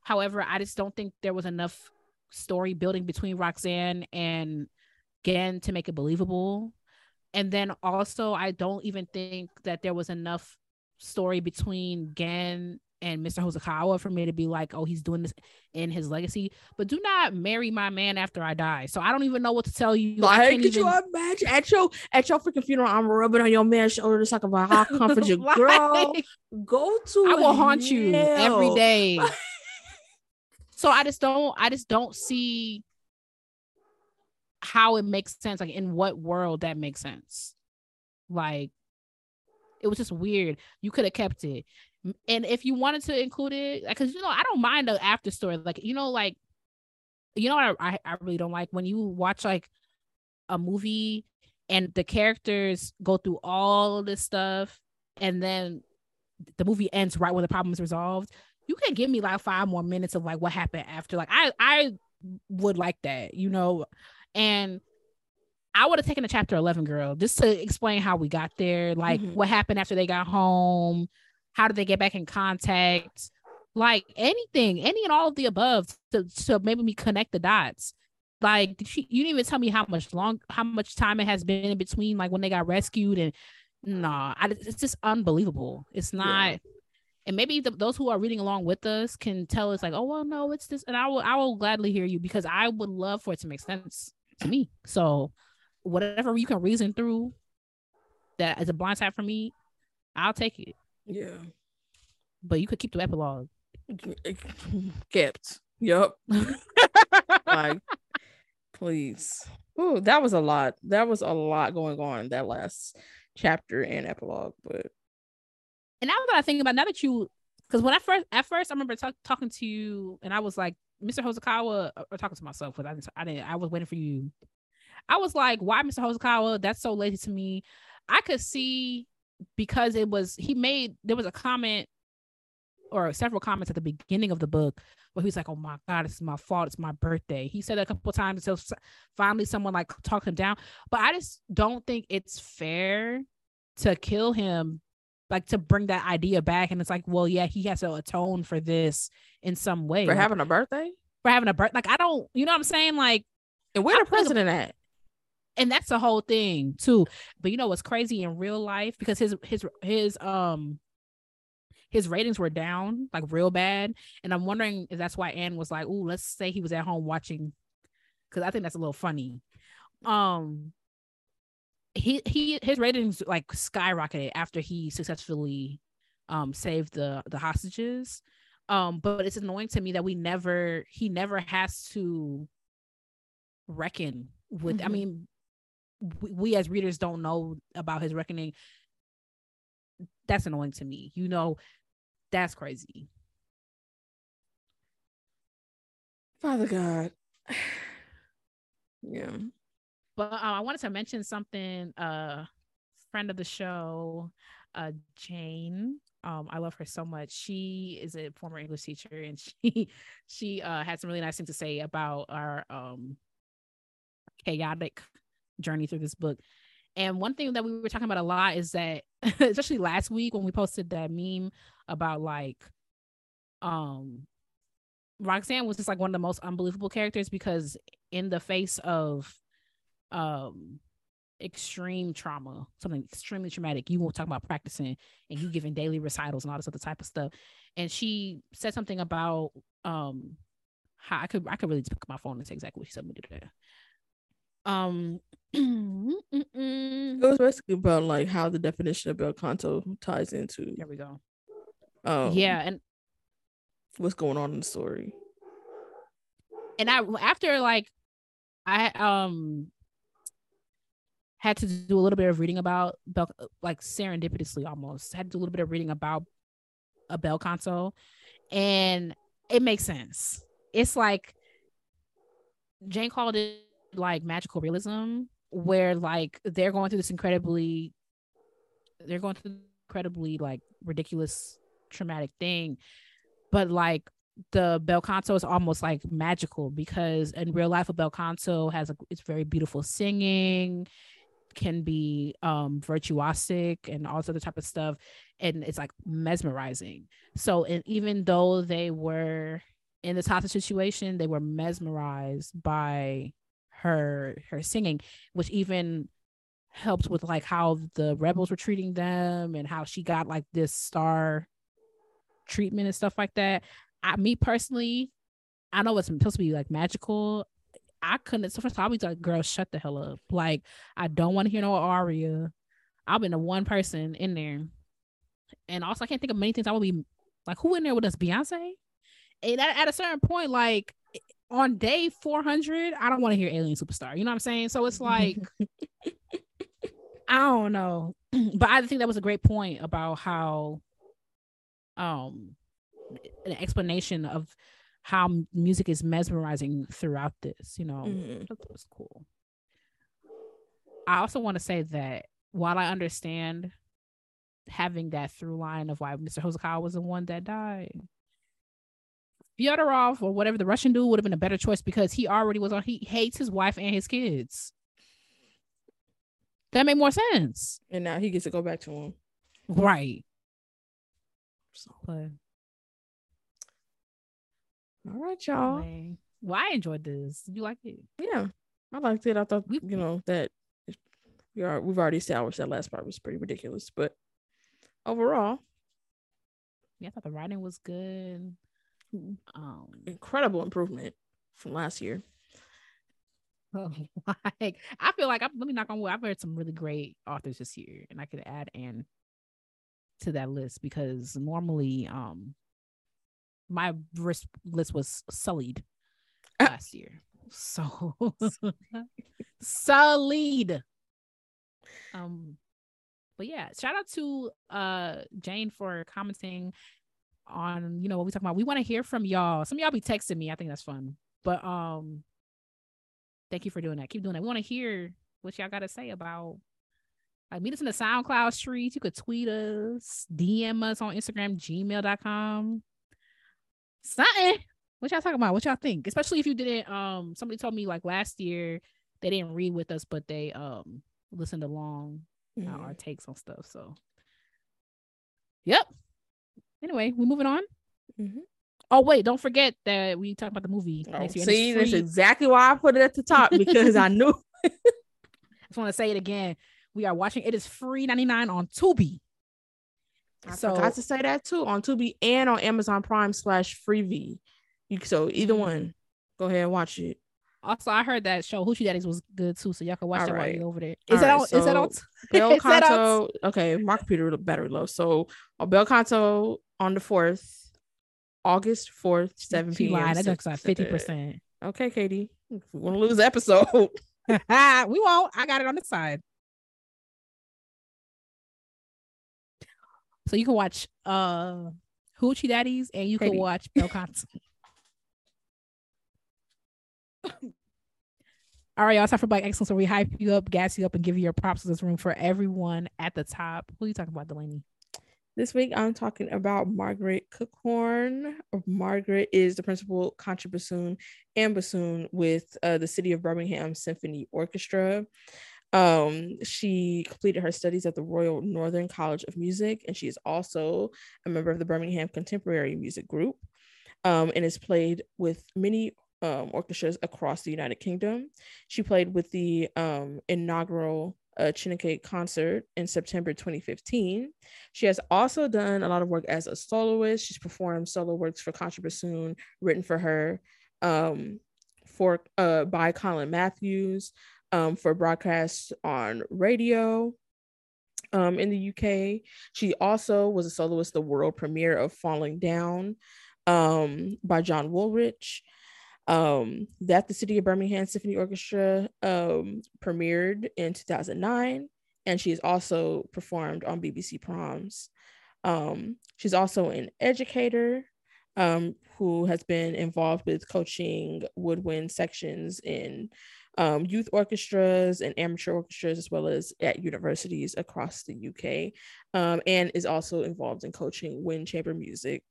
However, I just don't think there was enough story building between Roxanne and Gen to make it believable and then also I don't even think that there was enough story between Gen and Mr. Hosokawa for me to be like, oh, he's doing this in his legacy. But do not marry my man after I die. So I don't even know what to tell you. Like, could even... you imagine at your at your freaking funeral? I'm rubbing on your man's shoulder to talk about how comfort your like, girl. Go to I will haunt hell. you every day. so I just don't. I just don't see how it makes sense, like in what world that makes sense. Like it was just weird. You could have kept it. And if you wanted to include it, because you know, I don't mind the after story. Like, you know, like you know what I, I really don't like when you watch like a movie and the characters go through all this stuff and then the movie ends right when the problem is resolved you can give me like five more minutes of like what happened after like i i would like that you know and i would have taken a chapter 11 girl just to explain how we got there like mm-hmm. what happened after they got home how do they get back in contact? Like anything any and all of the above to, to maybe me connect the dots. Like she, you didn't even tell me how much long how much time it has been in between like when they got rescued and nah I, it's just unbelievable. It's not yeah. and maybe the, those who are reading along with us can tell us like oh well no it's this and i will i will gladly hear you because i would love for it to make sense to me. So whatever you can reason through that is a blind side for me i'll take it yeah but you could keep the epilogue kept yep like please. Oh, that was a lot. That was a lot going on in that last chapter and epilogue. But and now that I think about now that you, because when I first at first I remember talk, talking to you and I was like, Mr. Hosokawa, or talking to myself, but I didn't, I didn't. I was waiting for you. I was like, why, Mr. Hosokawa? That's so lazy to me. I could see because it was he made there was a comment or several comments at the beginning of the book where he's like, "Oh my God, it's my fault. It's my birthday." He said a couple times until finally someone like talked him down. But I just don't think it's fair to kill him, like to bring that idea back. And it's like, well, yeah, he has to atone for this in some way for like, having a birthday. For having a birth, like I don't, you know what I'm saying? Like, and where the president at? And that's the whole thing too. But you know what's crazy in real life because his his his um his ratings were down like real bad. And I'm wondering if that's why Ann was like, "Ooh, let's say he was at home watching," because I think that's a little funny. Um, he he his ratings like skyrocketed after he successfully um saved the the hostages. Um, but it's annoying to me that we never he never has to reckon with. Mm-hmm. I mean, we, we as readers don't know about his reckoning that's annoying to me. You know, that's crazy. Father God. yeah. But uh, I wanted to mention something. Uh, friend of the show, uh, Jane. Um, I love her so much. She is a former English teacher, and she she uh had some really nice things to say about our um chaotic journey through this book. And one thing that we were talking about a lot is that, especially last week when we posted that meme about like, um, Roxanne was just like one of the most unbelievable characters because in the face of, um, extreme trauma, something extremely traumatic, you won't talk about practicing and you giving daily recitals and all this other type of stuff. And she said something about, um, how I could I could really pick up my phone and say exactly what she said me to um it was basically about like how the definition of bel canto ties into there we go. um, yeah and what's going on in the story. And i after like i um had to do a little bit of reading about bel like serendipitously almost had to do a little bit of reading about a bel canto and it makes sense. It's like jane called it like magical realism where like they're going through this incredibly they're going through incredibly like ridiculous traumatic thing. But like the bel canto is almost like magical because in real life a bel canto has a it's very beautiful singing can be um virtuosic and all this other type of stuff and it's like mesmerizing. So and even though they were in this hostage situation they were mesmerized by her her singing, which even helped with like how the rebels were treating them and how she got like this star treatment and stuff like that. I me personally, I know it's supposed to be like magical. I couldn't. So first, I was like, "Girl, shut the hell up!" Like, I don't want to hear no aria. I've been the one person in there, and also I can't think of many things I would be like. Who in there with us? Beyonce. And at, at a certain point, like on day 400, I don't want to hear Alien Superstar. You know what I'm saying? So it's like, I don't know. But I think that was a great point about how, um, an explanation of how music is mesmerizing throughout this. You know, mm-hmm. that was cool. I also want to say that while I understand having that through line of why Mr. Hosokawa was the one that died, Fyodorov or whatever the Russian dude would have been a better choice because he already was on. He hates his wife and his kids. That made more sense. And now he gets to go back to him. Right. So, But all right, y'all. man, well, I enjoyed this. You like it? Yeah, I liked it. I thought We- you know that we are we've already established that last part was pretty ridiculous, but overall, Yeah, I thought the writing was good. Um, incredible improvement from last year. like I feel like I'm, let me knock on wood. I've read some really great authors this year, and I could add Ann to that list because normally, um, my list list was sullied last year. So sullied. Um, but yeah, shout out to uh Jane for commenting on you know what we talking about. We want to hear from y'all. Some of y'all be texting me. I think that's fun. But um, thank you for doing that. Keep doing that. We want to hear what y'all got to say about. Like meet us in the SoundCloud streets. You could tweet us, DM us on Instagram, gmail.com. Something. What y'all talking about? What y'all think? Especially if you didn't um somebody told me like last year they didn't read with us, but they um listened along Mhm. our takes on stuff. So Yep. Anyway, we're moving on. Mhm. Oh wait, don't forget that we talked about the movie Oh, next year. see, that's exactly why I put it at the top because I knew. I just want to say it again. We are watching. It is free ninety nine on Tubi. I So- forgot to say that too on Tubi and on Amazon Prime slash Freevee. You so either Mhm. one, go ahead and watch it. Also, I heard that show Hoochie Daddies was good too, so y'all can watch that while you're over there. Is All that right, on? is that on? so Bel Is that on- Canto. Okay, my computer battery low. So on Bel Canto on the fourth, August fourth, seven She p.m. lied. That's six- like fifty percent. Okay, Katie, we want to lose the episode. we won't. I got it on the side. So you can watch uh Hoochie Daddies and you can watch Canto. All right, y'all. Time for Black Excellence, where we hype you up, gas you up, and give you your props. There's room for everyone at the top. Who are you talking about, Delaney? This week, I'm talking about Margaret Cookhorn. Margaret is the principal contrabassoon and bassoon with uh, the City of Birmingham Symphony Orchestra. Um, she completed her studies at the Royal Northern College of Music, and she is also a member of the Birmingham Contemporary Music Group, um, and is played with many um, orchestras across the United Kingdom. She played with the um, inaugural uh, Chineke concert in September 2015. She has also done a lot of work as a soloist. She's performed solo works for contrabassoon written for her um, for uh, by Colin Matthews um, for broadcasts on radio um, in the UK. She also was a soloist, the world premiere of Falling Down um, by John Woolrich. Um, that the City of Birmingham Symphony Orchestra um, premiered in 2009, and she has also performed on BBC Proms. Um, she's also an educator um, who has been involved with coaching woodwind sections in um, youth orchestras and amateur orchestras, as well as at universities across the UK, um, and is also involved in coaching wind chamber music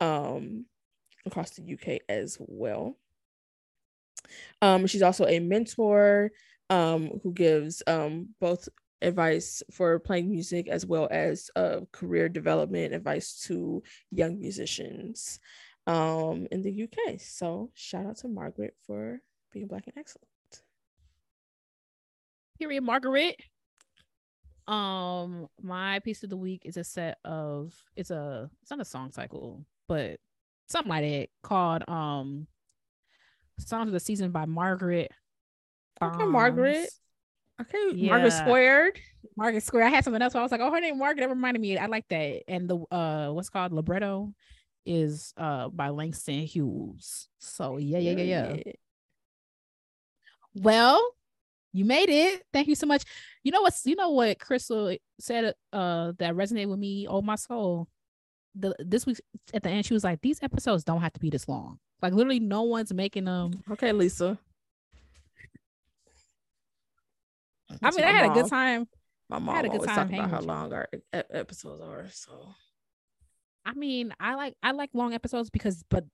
across the UK as well. Um, she's also a mentor um, who gives um, both advice for playing music as well as uh, career development advice to young musicians um, in the UK. So shout out to Margaret for being Black and excellent. Period, Margaret. Um, my piece of the week is a set of it's a it's not a song cycle, but something like that called um Songs of the Season by Margaret. Okay, Margaret. Okay, Margaret Squared. Margaret Square. I had something else. Where I was like, oh, her name Margaret. That reminded me. I like that. And the uh, what's called libretto is uh by Langston Hughes. So yeah, yeah, yeah, yeah. Well, you made it. Thank you so much. You know what's you know what Crissle said uh that resonated with me, oh my soul. The this week at the end, she was like, These episodes don't have to be this long. Like literally no one's making them. Okay, Lisa. I mean, I had mom, a good time. My mom had a good time about how long our episodes are. So, I mean, I like I like long episodes because, but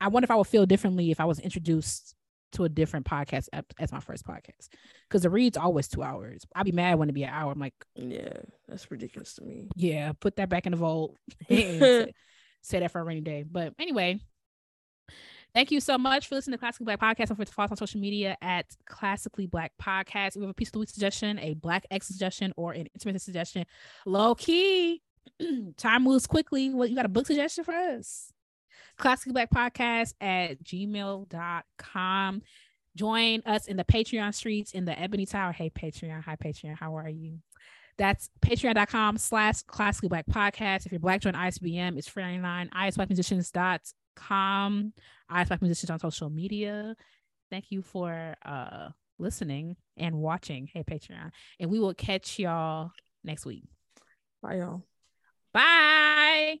I wonder if I would feel differently if I was introduced to a different podcast as my first podcast because the read's always two hours. I'd be mad when it be an hour. I'm like, yeah, that's ridiculous to me. Yeah, put that back in the vault. say, say that for a rainy day. But anyway, Thank you so much for listening to Classically Black Podcast. Forget to follow us on social media at Classically Black Podcast. You have a piece of the week suggestion, a Black X suggestion, or an intimate suggestion, low key, time moves quickly. What you got a book suggestion for us? Classically Black Podcast at gmail.com. Join us in the Patreon streets in the Ebony Tower. Hey, Patreon. Hi, Patreon. How are you? That's patreon.com slash classically black podcast. If you're black, join ISBM. It's free 99. ISBlackmusicians.com. IS Black Musicians on social media. Thank you for uh listening and watching. Hey, Patreon. And we will catch y'all next week. Bye, y'all. Bye.